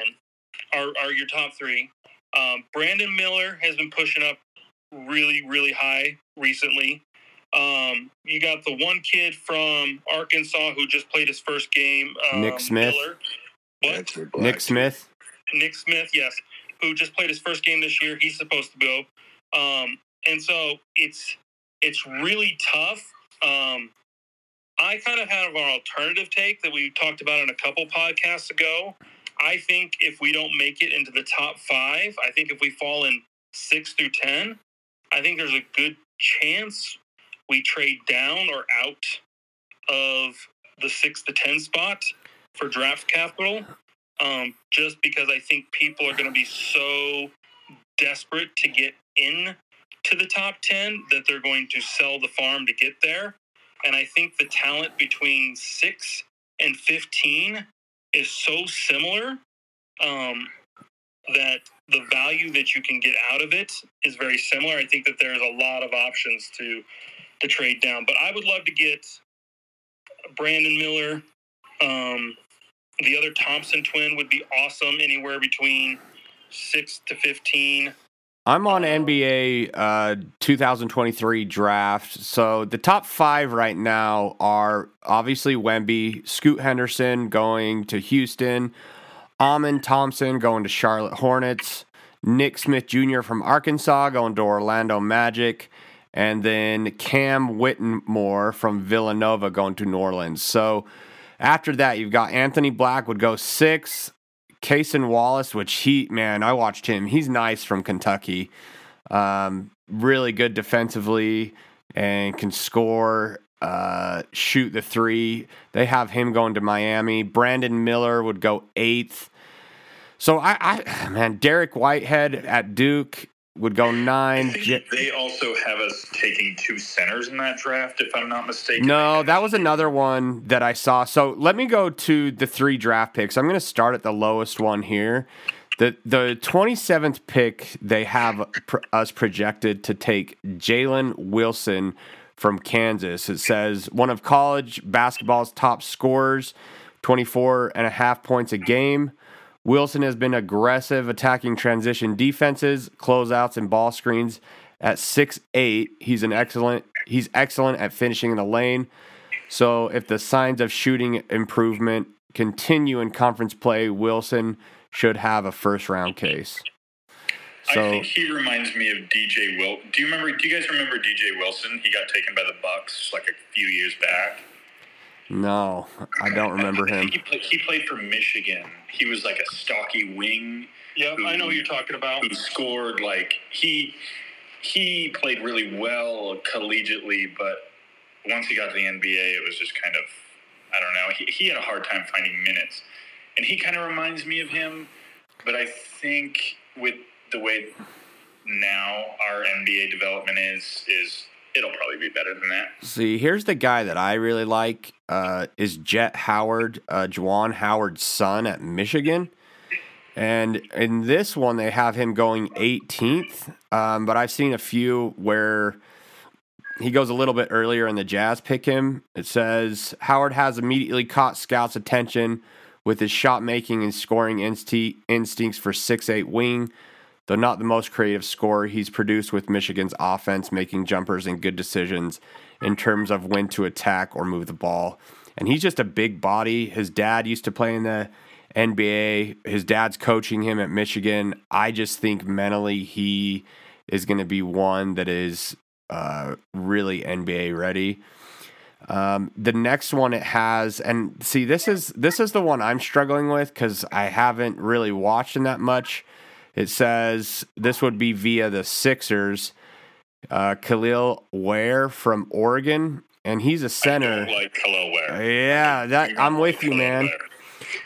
are, are your top three. Um, Brandon Miller has been pushing up really, really high recently. Um, you got the one kid from Arkansas who just played his first game. Um, Nick Smith. Miller. What? Nick Smith. Nick Smith, yes, who just played his first game this year. He's supposed to go, um, and so it's it's really tough. Um, I kind of have an alternative take that we talked about in a couple podcasts ago. I think if we don't make it into the top five, I think if we fall in six through ten, I think there's a good chance we trade down or out of the six to ten spot for draft capital um, just because I think people are going to be so desperate to get in to the top 10 that they're going to sell the farm to get there. And I think the talent between 6 and 15 is so similar um, that the value that you can get out of it is very similar. I think that there's a lot of options to to trade down. But I would love to get Brandon Miller, um, the other Thompson twin would be awesome. Anywhere between six to fifteen. I'm on NBA uh, 2023 draft. So the top five right now are obviously Wemby, Scoot Henderson going to Houston, Amen Thompson going to Charlotte Hornets, Nick Smith Jr. from Arkansas going to Orlando Magic, and then Cam Whitmore from Villanova going to New Orleans. So after that, you've got Anthony Black would go six, Cason Wallace, which he man, I watched him. He's nice from Kentucky. Um, really good defensively and can score, uh, shoot the three. They have him going to Miami. Brandon Miller would go eighth. So I, I man, Dariq Whitehead at Duke would go nine. J- they also have us taking two centers in that draft, if I'm not mistaken. No, that was another one that I saw. So let me go to the three draft picks. I'm going to start at the lowest one here. The the 27th pick they have pr- us projected to take Jalen Wilson from Kansas. It says one of college basketball's top scorers, 24 and a half points a game. Wilson has been aggressive attacking transition defenses, closeouts, and ball screens. At six eight, he's an excellent. He's excellent at finishing in the lane. So if the signs of shooting improvement continue in conference play, Wilson should have a first round case. I So think he reminds me of DJ Will. Do you remember? Do you guys remember DJ Wilson? He got taken by the Bucks like a few years back. No, I don't remember him. he, play, he played for Michigan. He was like a stocky wing Yep, I know who you're talking about. who scored like he he played really well collegiately, but once he got to the NBA, it was just kind of, I don't know. He, he had a hard time finding minutes. And he kind of reminds me of him, but I think with the way now our NBA development is, is it'll probably be better than that. See, here's the guy that I really like uh, is Jett Howard, uh, Juwan Howard's son at Michigan. And in this one, they have him going 18th. Um, but I've seen a few where he goes a little bit earlier and the Jazz pick him. It says Howard has immediately caught scouts' attention with his shot making and scoring insti- instincts for 6'8 wing. Though not the most creative scorer, he's produced with Michigan's offense, making jumpers and good decisions in terms of when to attack or move the ball. And he's just a big body. His dad used to play in the NBA. His dad's coaching him at Michigan. I just think mentally he is going to be one that is uh, really NBA ready. Um, the next one it has, and see, this is this is the one I'm struggling with because I haven't really watched him that much. It says this would be via the Sixers. Uh, Kel'el Ware from Oregon, and he's a center. like Kel'el Ware. Yeah, that I'm with you, man.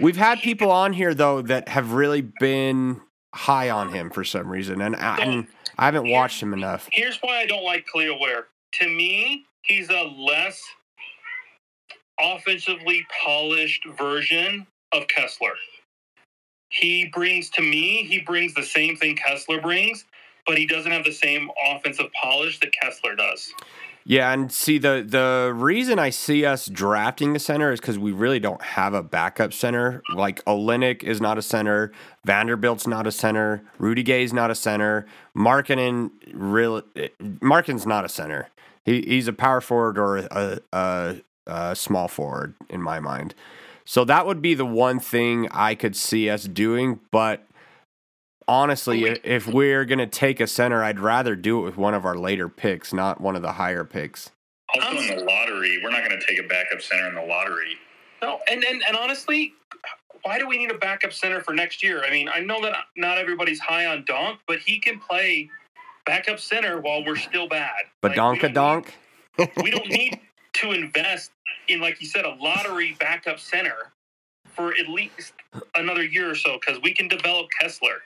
We've had people on here though that have really been high on him for some reason, and I, and I haven't watched him enough. Here's why I don't like Kel'el Ware. To me, he's a less offensively polished version of Kessler. He brings to me, he brings the same thing Kessler brings, but he doesn't have the same offensive polish that Kessler does. Yeah, and see the the reason I see us drafting a center is because we really don't have a backup center. Like Olynyk is not a center, Vanderbilt's not a center, Rudy Gay's not a center, Markkanen real Markkanen's not a center. He he's a power forward or a, a, a small forward in my mind. So that would be the one thing I could see us doing, but honestly, oh, if, if we're going to take a center, I'd rather do it with one of our later picks, not one of the higher picks. Also in the lottery, we're not going to take a backup center in the lottery. No, and, and and honestly, why do we need a backup center for next year? I mean, I know that not everybody's high on Donk, but he can play backup center while we're still bad. Like, we donk. need- we don't need to invest in, like you said, a lottery backup center for at least another year or so because we can develop Kessler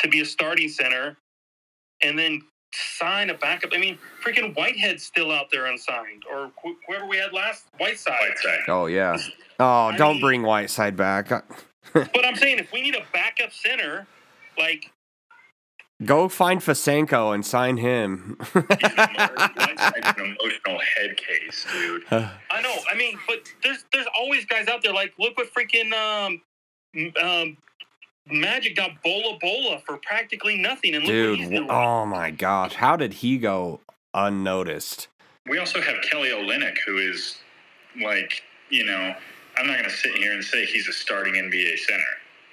to be a starting center and then sign a backup. I mean, freaking Whitehead's still out there unsigned, or wh- whoever we had last, Whiteside. Whiteside. Oh yeah. Oh, don't bring Whiteside back. *laughs* But I'm saying if we need a backup center, like Go find Fasenko and sign him. An emotional head case, dude. *sighs* I know, I mean, but there's there's always guys out there. Like, look what freaking um, um, Magic got Bol Bol for practically nothing, and look what he's Dude, doing. oh my gosh, how did he go unnoticed? We also have Kelly Olynyk, who is like, you know, I'm not going to sit here and say he's a starting NBA center.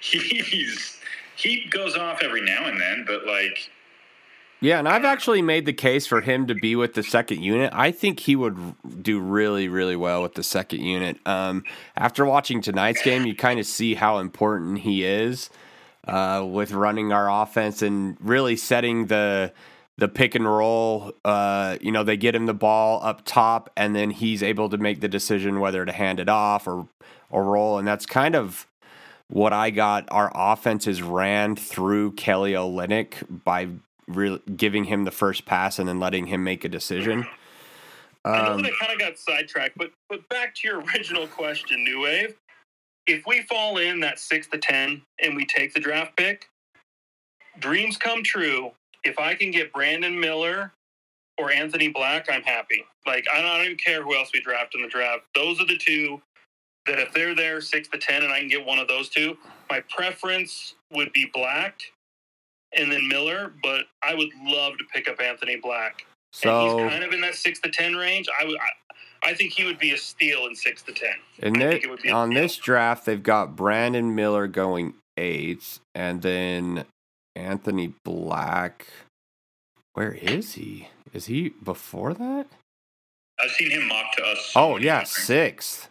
*laughs* He's he goes off every now and then, but like, Yeah, and I've actually made the case for him to be with the second unit. I think he would do really, really well with the second unit. Um, after watching tonight's game, you kind of see how important he is uh, with running our offense and really setting the the pick and roll. Uh, you know, they get him the ball up top, and then he's able to make the decision whether to hand it off or or roll, and that's kind of what I got. Our offense is ran through Kelly Olynyk by really giving him the first pass and then letting him make a decision. I know Um, that I kind of got sidetracked, but but back to your *laughs* original question, New Wave. If we fall in that six to ten and we take the draft pick, dreams come true. If I can get Brandon Miller or Anthony Black, I'm happy. Like I don't, I don't even care who else we draft in the draft. Those are the two that if they're there six to ten and I can get one of those two, my preference would be Black and then Miller. But I would love to pick up Anthony Black and so he's kind of in that six to ten range. I would, I, I think he would be a steal in six to ten. in I thi- think it would be on steal. this draft, they've got Brandon Miller going eight, and then Anthony Black. Where is he? Is he before that? I've seen him mock to us. Oh yeah, sixth.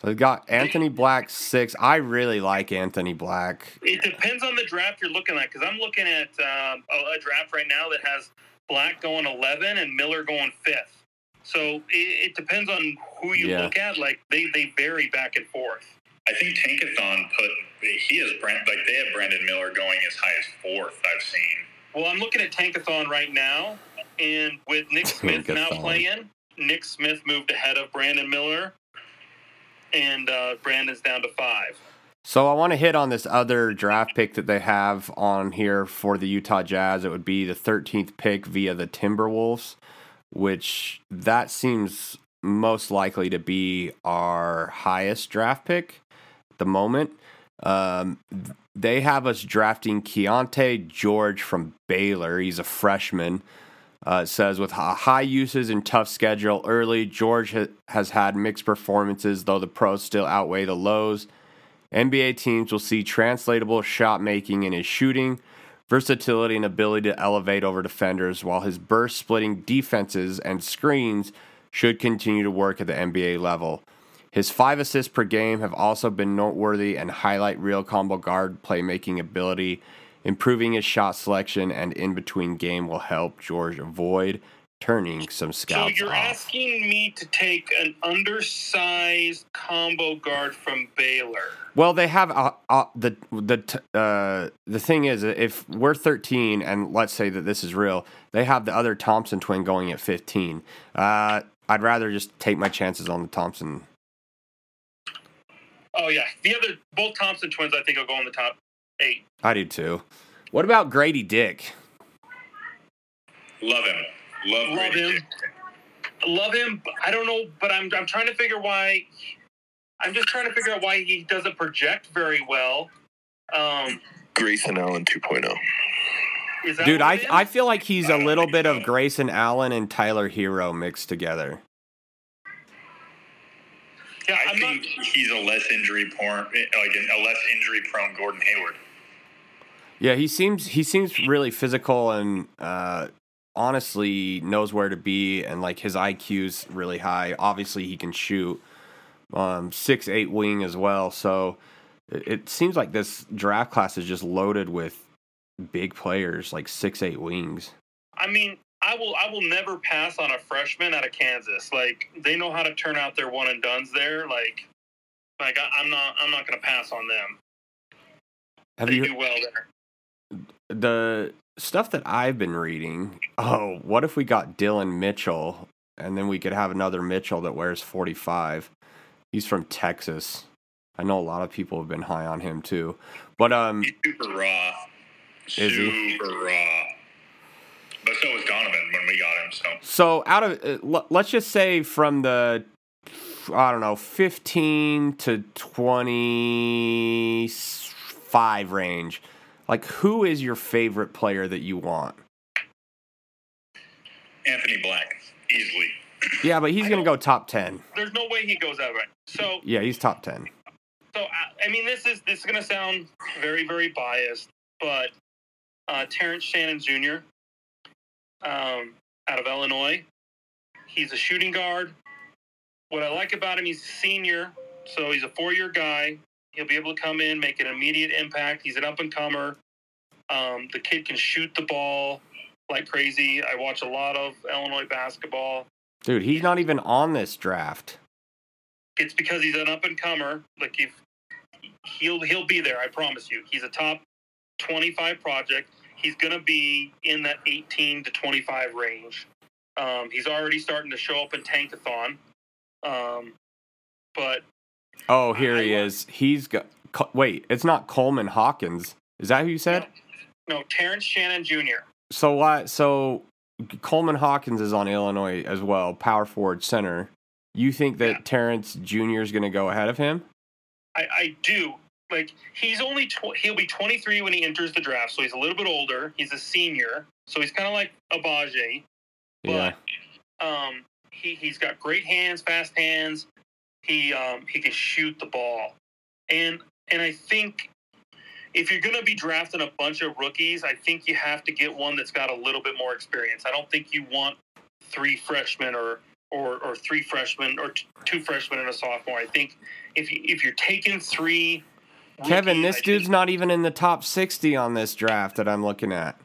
So they've got Anthony Black six. I really like Anthony Black. It depends on the draft you're looking at because I'm looking at um, a, a draft right now that has Black going 11 and Miller going fifth. So it, it depends on who you Yeah. look at. Like they, they vary back and forth. I think Tankathon put he has Brand like they have Brandon Miller going as high as fourth. I've seen. Well, I'm looking at Tankathon right now, and with Nick Smith now playing, Nick Smith moved ahead of Brandon Miller, and uh, Brandon's down to five. So I want to hit on this other draft pick that they have on here for the Utah Jazz. It would be the 13th pick via the Timberwolves, which that seems most likely to be our highest draft pick at the moment. Um, they have us drafting Keyonte George from Baylor. He's a freshman. Uh, says with high uses and tough schedule early, George ha- has had mixed performances, though the pros still outweigh the lows. NBA teams will see translatable shot making in his shooting, versatility, and ability to elevate over defenders, while his burst splitting defenses and screens should continue to work at the NBA level. His five assists per game have also been noteworthy and highlight real combo guard playmaking ability. Improving his shot selection and in between game will help George avoid turning some scouts. So you're off. asking me to take an undersized combo guard from Baylor. Well, they have uh, uh, the the uh, the thing is, if we're 13 and let's say that this is real, they have the other Thompson twin going at 15. Uh, I'd rather just take my chances on the Thompson. Oh yeah, the other both Thompson twins I think will go in the top eight. I do too. What about Gradey Dick? Love him. Love, Love Gradey him. Dick. Love him. I don't know, but I'm I'm trying to figure why. I'm just trying to figure out why he doesn't project very well. Um, Grayson Allen oh. 2.0. Dude, I? I feel like he's a little bit of Grayson Allen and Tyler Herro mixed together. yeah, I I'm not. think he's a less injury prone, like a less injury prone Gordon Hayward. Yeah, he seems he seems really physical and uh, honestly knows where to be and like his IQ's really high. Obviously, he can shoot. Um, six eight wing as well. So it, it seems like this draft class is just loaded with big players, like six eight wings. I mean, I will I will never pass on a freshman out of Kansas. Like they know how to turn out their one and duns there. Like, like I, I'm not I'm not going to pass on them. Have they you do well there. The stuff that I've been reading? Oh, what if we got Dillon Mitchell and then we could have another Mitchell that wears forty five? He's from Texas. I know a lot of people have been high on him too. But um He's super raw. Is he? super raw. But so was Donovan when we got him. So so out of uh, let's just say from the I don't know, 15 to 25 range. Like who is your favorite player that you want? Anthony Black, easily. Yeah, but he's going to go top 10. There's no way he goes out right. So Yeah, he's top 10. So I- I mean, this is this is going to sound very very biased, but uh, Terrence Shannon Jr. Um, out of Illinois, he's a shooting guard. What I like about him, he's a senior, so he's a four-year guy. He'll be able to come in, make an immediate impact. He's an up-and-comer. Um, the kid can shoot the ball like crazy. I watch a lot of Illinois basketball. Dude, he's not even on this draft. it's because he's an up and comer. Like if he'll he'll be there, I promise you. He's a top twenty five project. He's gonna be in that eighteen to twenty five range. Um, he's already starting to show up in Tankathon. Um, but Oh, here I he is. He's got Wait, it's not Coleman Hawkins. Is that who you said? no, Terrence Shannon Jr. So what? So Coleman Hawkins is on Illinois as well, power forward center. You think that Yeah. Terrence Jr. is going to go ahead of him? I, I do. Like he's only tw- he'll be 23 when he enters the draft, so he's a little bit older. He's a senior, so he's kind of like Agbaji. Yeah. but um, he he's got great hands, fast hands. He um, he can shoot the ball, and and I think if you're going to be drafting a bunch of rookies, I think you have to get one that's got a little bit more experience. I don't think you want three freshmen or or, or three freshmen or t- two freshmen and a sophomore. I think if you, if you're taking three, Kevin, this I dude's think- not even in the top 60 on this draft that I'm looking at.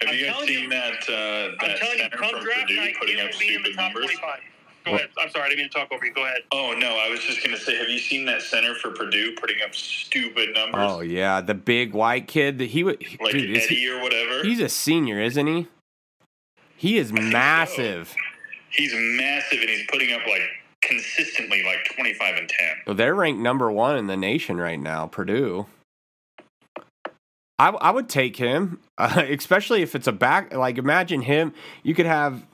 Have I'm you guys telling seen you- that uh, I'm that telling you, come from draft Purdue night, putting he up will be in the stupid top numbers? 25. Go ahead. I'm sorry, I didn't mean to talk over you. Go ahead. Oh no, I was just gonna say, have you seen that center for Purdue putting up stupid numbers? Oh yeah, the big white kid that he would. like dude, is Edey he, or whatever. he's a senior, isn't he? He is think so. massive. He's massive and he's putting up like consistently like 25 and 10. Well, they're ranked number one in the nation right now, Purdue. I, I would take him, uh, *laughs* especially if it's a back. Like, imagine him. You could have,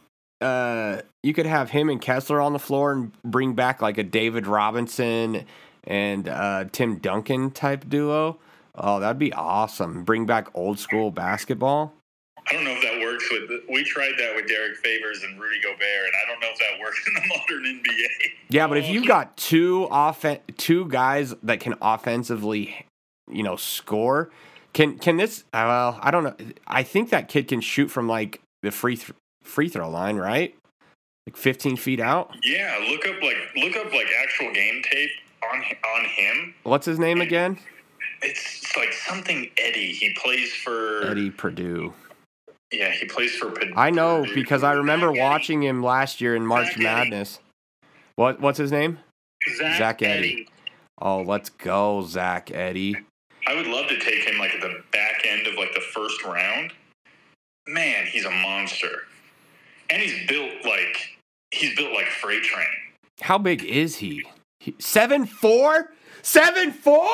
uh, you could have him and Kessler on the floor and bring back like a David Robinson and uh, Tim Duncan type duo. Oh, that'd be awesome. Bring back old school basketball. I don't know if that works with. We tried that with Derrick Favors and Rudy Gobert, and I don't know if that works *laughs* in the modern NBA. Yeah, but if you've got two offen- two guys that can offensively, you know, score, can can this? uh, Well, I don't know. I think that kid can shoot from like the free th- free throw line, right? Like 15 feet out. Yeah, look up like look up like actual game tape on on him. What's his name again? It's like something Edey. He plays for Edey Purdue. yeah, he plays for Purdue. I know because I remember Edey. watching him last year in March Zach Edey. Madness. What what's his name? Zach, Zach Edey. Edey. Oh, let's go, Zach Edey. I would love to take him like at the back end of like the first round. Man, he's a monster, and he's built like he's built like freight train. How big is he? he seven four? Seven four?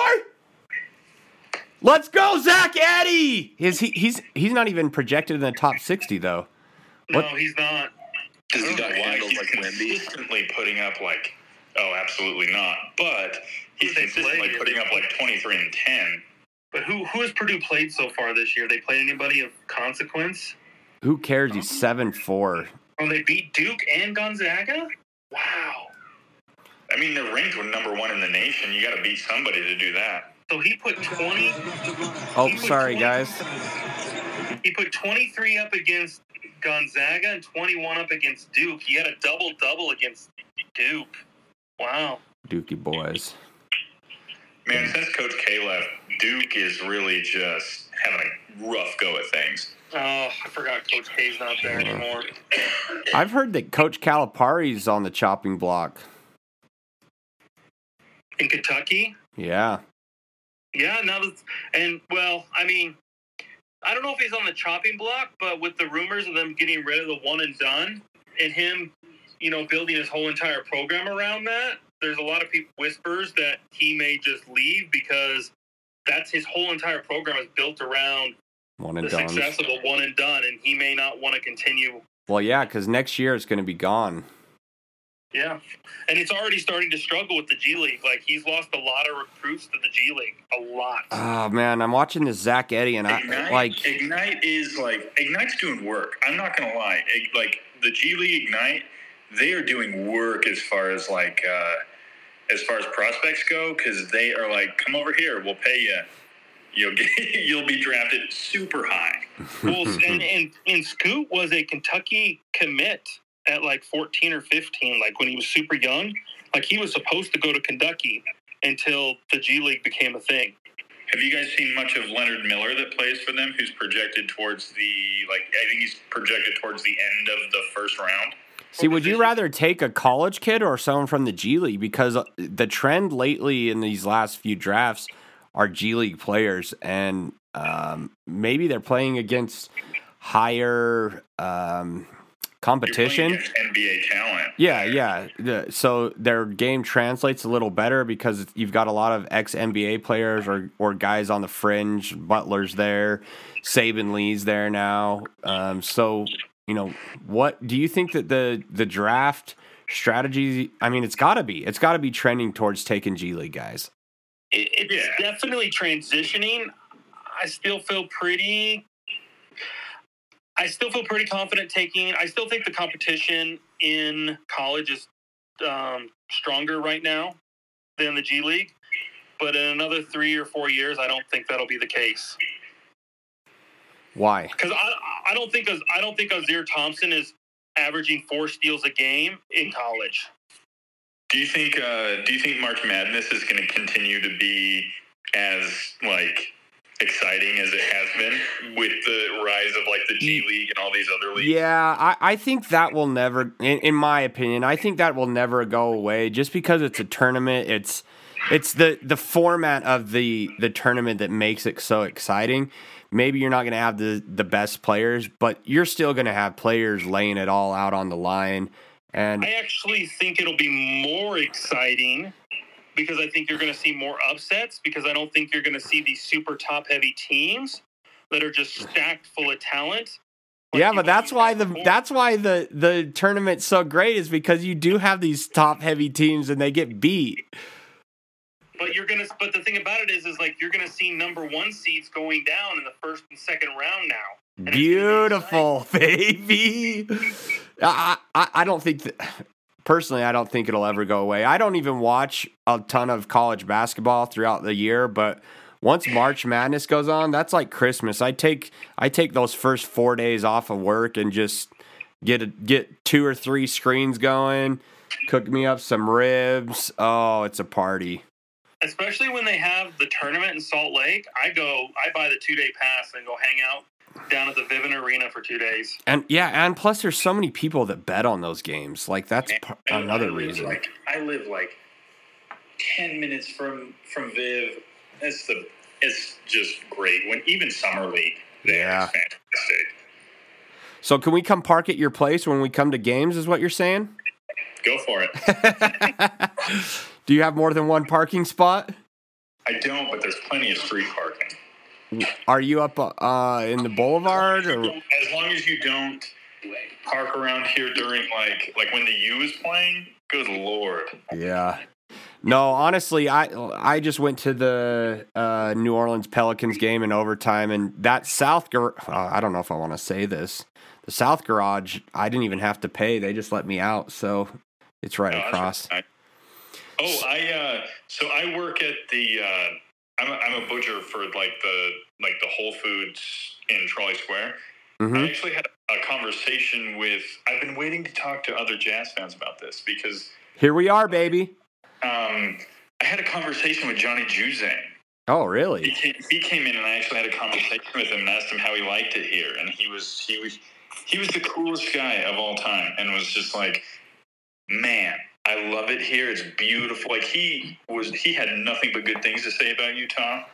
Let's go, Zach Edey. Is he? He's he's not even projected in the top sixty though. No, he's not. Does he he got why handled he's like Wemby? consistently putting up like oh absolutely not, but he's Who consistently played? putting up like twenty three and ten. But who who has Purdue played so far this year? They played anybody of consequence? Who cares? He's seven four. Oh, they beat Duke and Gonzaga. Wow. I mean, they're ranked number one in the nation. You got to beat somebody to do that. So he put twenty. Oh, put sorry 20 guys. He put twenty three up against Gonzaga and twenty one up against Duke. He had a double double against Duke. Wow. Dukey boys. Man, since Coach K left, Duke is really just having a rough go at things. Oh, I forgot Coach K's not there anymore. I've heard that Coach Calipari's on the chopping block. In Kentucky, Yeah. yeah. Now that's and well, I mean, I don't know if he's on the chopping block, but with the rumors of them getting rid of the one and done and him, you know, building his whole entire program around that, there's a lot of people whispers that he may just leave because that's his whole entire program is built around One the and done. success of a one and done, and he may not want to continue. Well, yeah, because next year it's going to be gone. Yeah, and it's already starting to struggle with the G League. Like he's lost a lot of recruits to the G League, a lot. Oh man, I'm watching this Zach Edey, and I like. Ignite is like Ignite's doing work. I'm not gonna lie. Ig- Like the G League Ignite, they are doing work as far as like uh, as far as prospects go because they are like, come over here, we'll pay you. You'll get, *laughs* you'll be drafted super high. Well, *laughs* and, and and Scoot was a Kentucky commit at like 14 or 15, like when he was super young. Like he was supposed to go to Kentucky until the G League became a thing. Have you guys seen much of Leonard Miller that plays for them? Who's projected towards the like? I think he's projected towards the end of the first round. See, would you rather take a college kid or someone from the G League? Because uh, the trend lately in these last few drafts are G League players, and um, maybe they're playing against higher um, competition. You're playing against NBA talent. Yeah, yeah. So their game translates a little better because you've got a lot of ex NBA players or or guys on the fringe. Butler's there, Saben Lee's there now. Um, so you know, what do you think that the the draft strategy? I mean, it's got to be it's got to be trending towards taking G League guys. It, it's definitely transitioning. I still feel pretty. I still feel pretty confident taking. I still think the competition in college is um, stronger right now than the G League. But in another three or four years, I don't think that'll be the case. Why? Because I, I don't think I don't think Ausar Thompson is averaging four steals a game in college. Do you think uh, Do you think March Madness is going to continue to be as like exciting as it has been with the rise of like the G League and all these other leagues. Yeah, I, I think that will never, in, in my opinion, I think that will never go away. Just because it's a tournament, it's it's the the format of the the tournament that makes it so exciting. Maybe you're not going to have the the best players, but you're still going to have players laying it all out on the line. And I actually think it'll be more exciting because I think you're going to see more upsets because I don't think you're going to see these super top heavy teams that are just stacked full of talent. yeah, but that's why the that's why the the tournament's so great is because you do have these top heavy teams and they get beat. But you're gonna. But the thing about it is, is like you're gonna see number one seeds going down in the first and second round now. And it's gonna be Beautiful, *laughs* baby. I, I I don't think that personally. I don't think it'll ever go away. I don't even watch a ton of college basketball throughout the year, but once March Madness goes on, that's like Christmas. I take I take those first four days off of work and just get a, get two or three screens going. Cook me up some ribs. Oh, it's a party. especially when they have the tournament in Salt Lake. I go, I buy the two day pass and go hang out down at the Vivint Arena for two days. And yeah, and plus there's so many people that bet on those games. Like that's p- And another reason. Like I live like ten minutes from from Viv. It's the it's just great. When even summer league, there Yeah. is fantastic. So can we come park at your place when we come to games? Is what you're saying? Go for it. *laughs* Do you have more than one parking spot? I don't, but there's plenty of street parking. Are you up uh, in the boulevard or? As long as you don't park around here during like like when the U is playing. Good lord. Yeah. No, honestly, I I just went to the uh, New Orleans Pelicans game in overtime, and that South gar- uh, I don't know if I want to say this. The South Garage, I didn't even have to pay; they just let me out, so it's right Oh, across. right. Oh, I uh, so I work at the uh, I'm a, I'm a butcher for like the like the Whole Foods in Trolley Square. I hmm actually had a conversation with. I've been waiting to talk to other jazz fans about this because Here we are, baby. um, I had a conversation with Johnny Juzang. Oh, He really? came, he came in and I actually had a conversation with him and asked him how he liked it here, and he was he was he was the coolest guy of all time, and was just like, man, I love it here. It's beautiful. Like he was he had nothing but good things to say about Utah,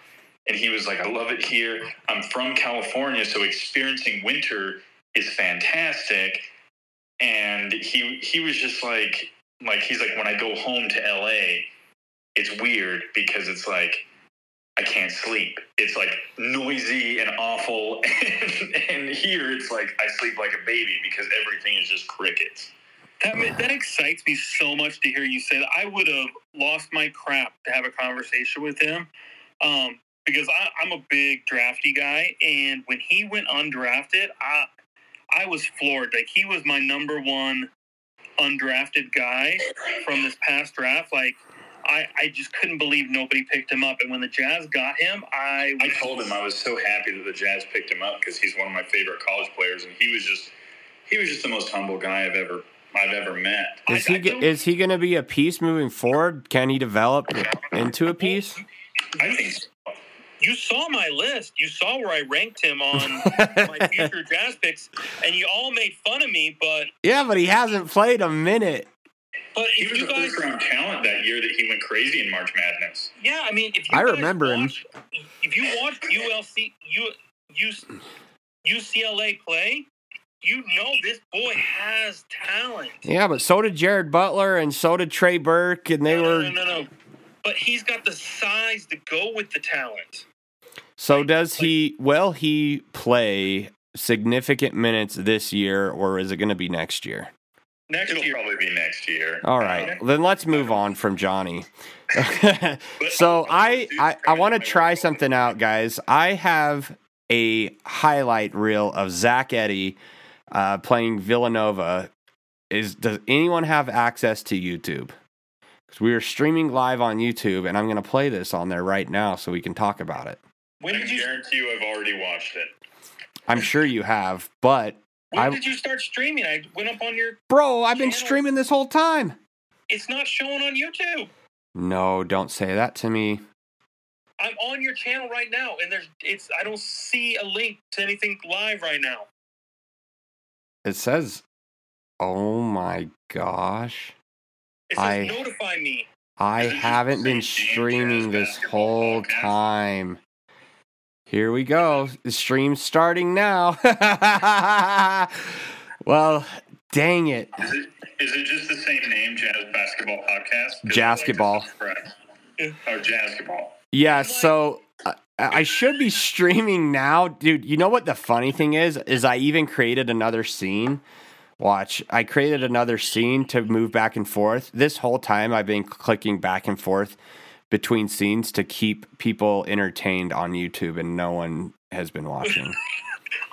and he was like, I love it here. I'm from California, so experiencing winter is fantastic. And he he was just like like he's like when I go home to LA, it's weird because it's like I can't sleep. It's like noisy and awful. *laughs* And, and here it's like I sleep like a baby because everything is just crickets. That that excites me so much to hear you say that. I would have lost my crap to have a conversation with him, um, because I, I'm a big drafty guy, and when he went undrafted, I I was floored. Like he was my number one undrafted guy from this past draft. Like I I just couldn't believe nobody picked him up, and when the Jazz got him, I I told him I was so happy that the Jazz picked him up because he's one of my favorite college players, and he was just he was just the most humble guy I've ever I've ever met. Is I he don't- is he going to be a piece moving forward? Can he develop into a piece? I think so. you saw my list. You saw where I ranked him on my *laughs* future Jazz picks, and you all made fun of me. But Yeah, but he hasn't played a minute. but he was you a guys, first round talent that year that he went crazy in March Madness. yeah, I mean, if you I guys remember him. watch, If you watch ULC, U, U, UCLA play, you know this boy has talent. Yeah, but so did Jared Butler and so did Trey Burke, and they no, were. no, no, no, no. But he's got the size to go with the talent. So does he? Will he play significant minutes this year, or is it going to be next year? Next It'll year, probably be next year. All right, Um, then let's move on from Johnny. *laughs* so *laughs* I I, I want to try something out, guys. I have a highlight reel of Zach Edey uh, playing Villanova. Is does anyone have access to YouTube? Because we are streaming live on YouTube, and I'm going to play this on there right now so we can talk about it. when I did can you guarantee you I've already watched it. I'm sure you have, but when I- did you start streaming? I went up on your. bro, I've been Channel. streaming this whole time. It's not showing on YouTube. No, don't say that to me. I'm on your channel right now, and there's it's. I don't see a link to anything live right now. It says, "Oh my gosh, It says I- notify me. I Is it just haven't been the same Jazz streaming this whole time." Here we go. The stream's starting now. *laughs* well, dang it. Is it, is it just the same name, Jazz Basketball Podcast? Jazzketball. I like. Oh, Jazzketball. Yeah, so uh, I should be streaming now, dude. You know what the funny thing is? Is I even created another scene. Watch, I created another scene to move back and forth. This whole time, I've been clicking back and forth between scenes to keep people entertained on YouTube, and no one has been watching. *laughs*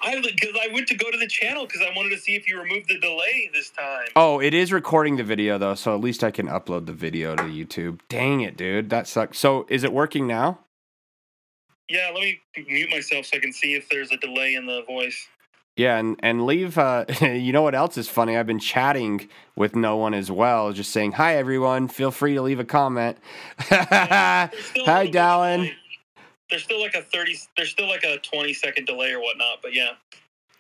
I because I went to go to the channel because I wanted to see if you removed the delay this time. oh, it is recording the video though, so at least I can upload the video to YouTube. Dang it, dude, that sucks. So, is it working now? Yeah, let me mute myself so I can see if there's a delay in the voice. Yeah, and and leave. Uh, *laughs* you know what else is funny? I've been chatting with no one as well, just saying hi everyone. Feel free to leave a comment. There's *laughs* hi, little Dallin. There's still like a thirty. There's still like a twenty second delay or whatnot. But yeah,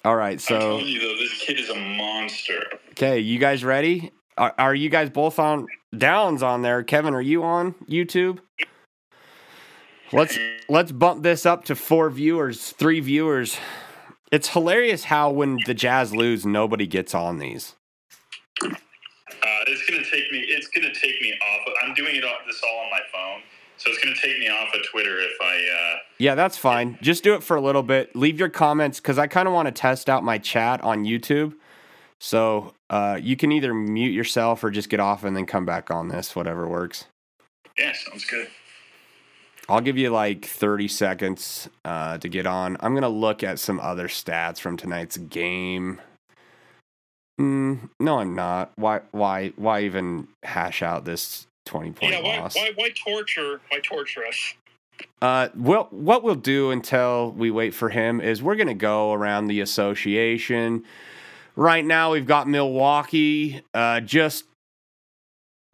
All right, I'm so telling you though, this kid is a monster. okay, you guys ready? Are, are you guys both on? Downs on there. Kevin, are you on YouTube? Let's let's bump this up to four viewers, three viewers. It's hilarious how when the Jazz lose, nobody gets on these. Uh, it's gonna take me. It's gonna take me off. Of, I'm doing it all, this all on my phone, so it's gonna take me off of Twitter if I. Uh, Yeah, that's fine. Just do it for a little bit. Leave your comments because I kind of want to test out my chat on YouTube. So uh, you can either mute yourself or just get off and then come back on this, whatever works. yeah, sounds good. I'll give you like 30 seconds uh, to get on. I'm going to look at some other stats from tonight's game. Mm, no, I'm not. Why, why, why even hash out this 20 point yeah. Why, loss? why, why torture? Why torture us? Uh, well, what we'll do until we wait for him is we're going to go around the association. Right now, we've got Milwaukee uh, just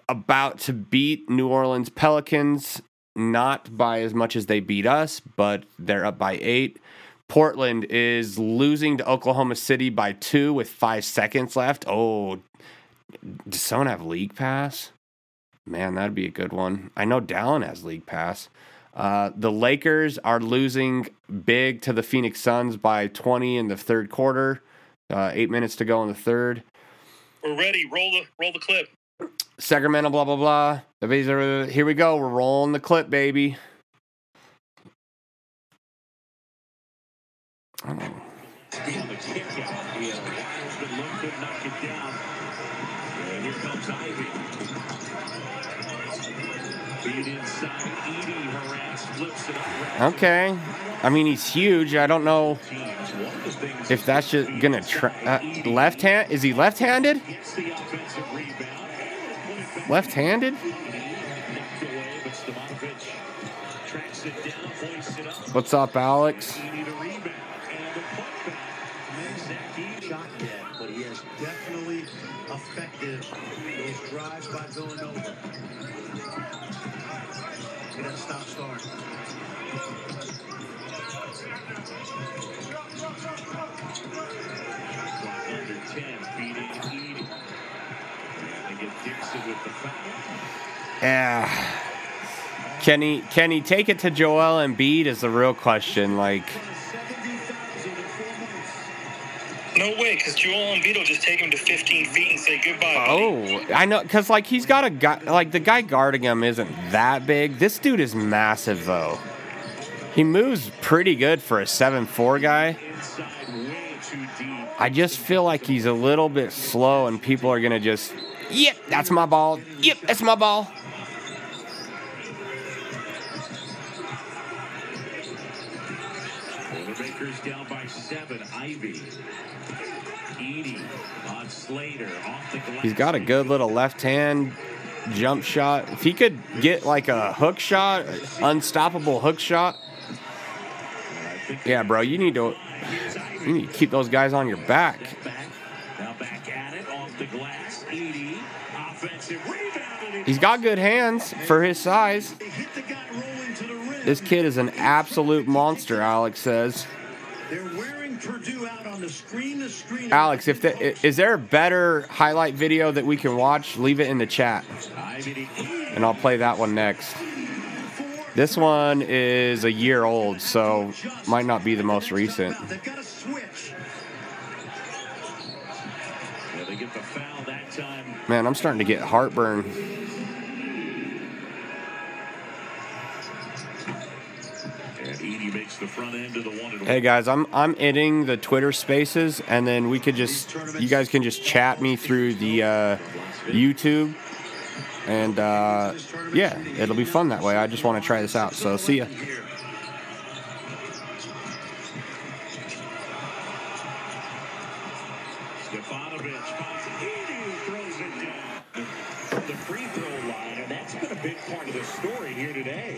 about to beat New Orleans Pelicans, not by as much as they beat us, but they're up by eight. Portland is losing to Oklahoma City by two with five seconds left. Oh, does someone have league pass? Man, that'd be a good one. I know Dallin has league pass. Uh, the Lakers are losing big to the Phoenix Suns by 20 in the third quarter. Uh, eight minutes to go in the third. We're ready. Roll the roll the clip. Sacramento, blah, blah, blah. Here we go. We're rolling the clip, baby. Okay. I mean, he's huge. I don't know if that's just gonna try. Uh, left hand? Is he left-handed? gets up. What's up, Alex? Yeah. Can he can he take it to Joel and Embiid is the real question. Like, No way, because Joel Embiid will just take him to 15 feet and say goodbye. buddy. oh, I know, because like he's got a guy, like the guy guarding him isn't that big. This dude is massive though. He moves pretty good for a seven four guy. Inside, way too deep. I just feel like he's a little bit slow, and people are gonna just, yep, that's my ball. Yep, that's my ball. Edey on Slater off the glass. He's got a good little left hand jump shot. If he could get like a hook shot, unstoppable hook shot. Yeah, bro, you need to you need to keep those guys on your back. Back. Now back at it off the glass. Edey. Offensive rebound. He's got good hands for his size. They hit the guy rolling to the rim. This kid is an absolute monster, Alex says. They're wearing Purdue out on the screen to screen. Alex, if the, is there a better highlight video that we can watch? Leave it in the chat, and I'll play that one next. This one is a year old, so might not be the most recent. They've got to switch. Yeah, they get the foul that time. Man, I'm starting to get heartburn. Hey guys, I'm I'm ending the Twitter Spaces, and then we could just you guys can just chat me through the uh, YouTube, and uh, yeah, it'll be fun that way. I just want to try this out. So see ya. Stefanovic finds Edey who throws it down. From the free throw line, and that's been a big part of the story here today. Seven point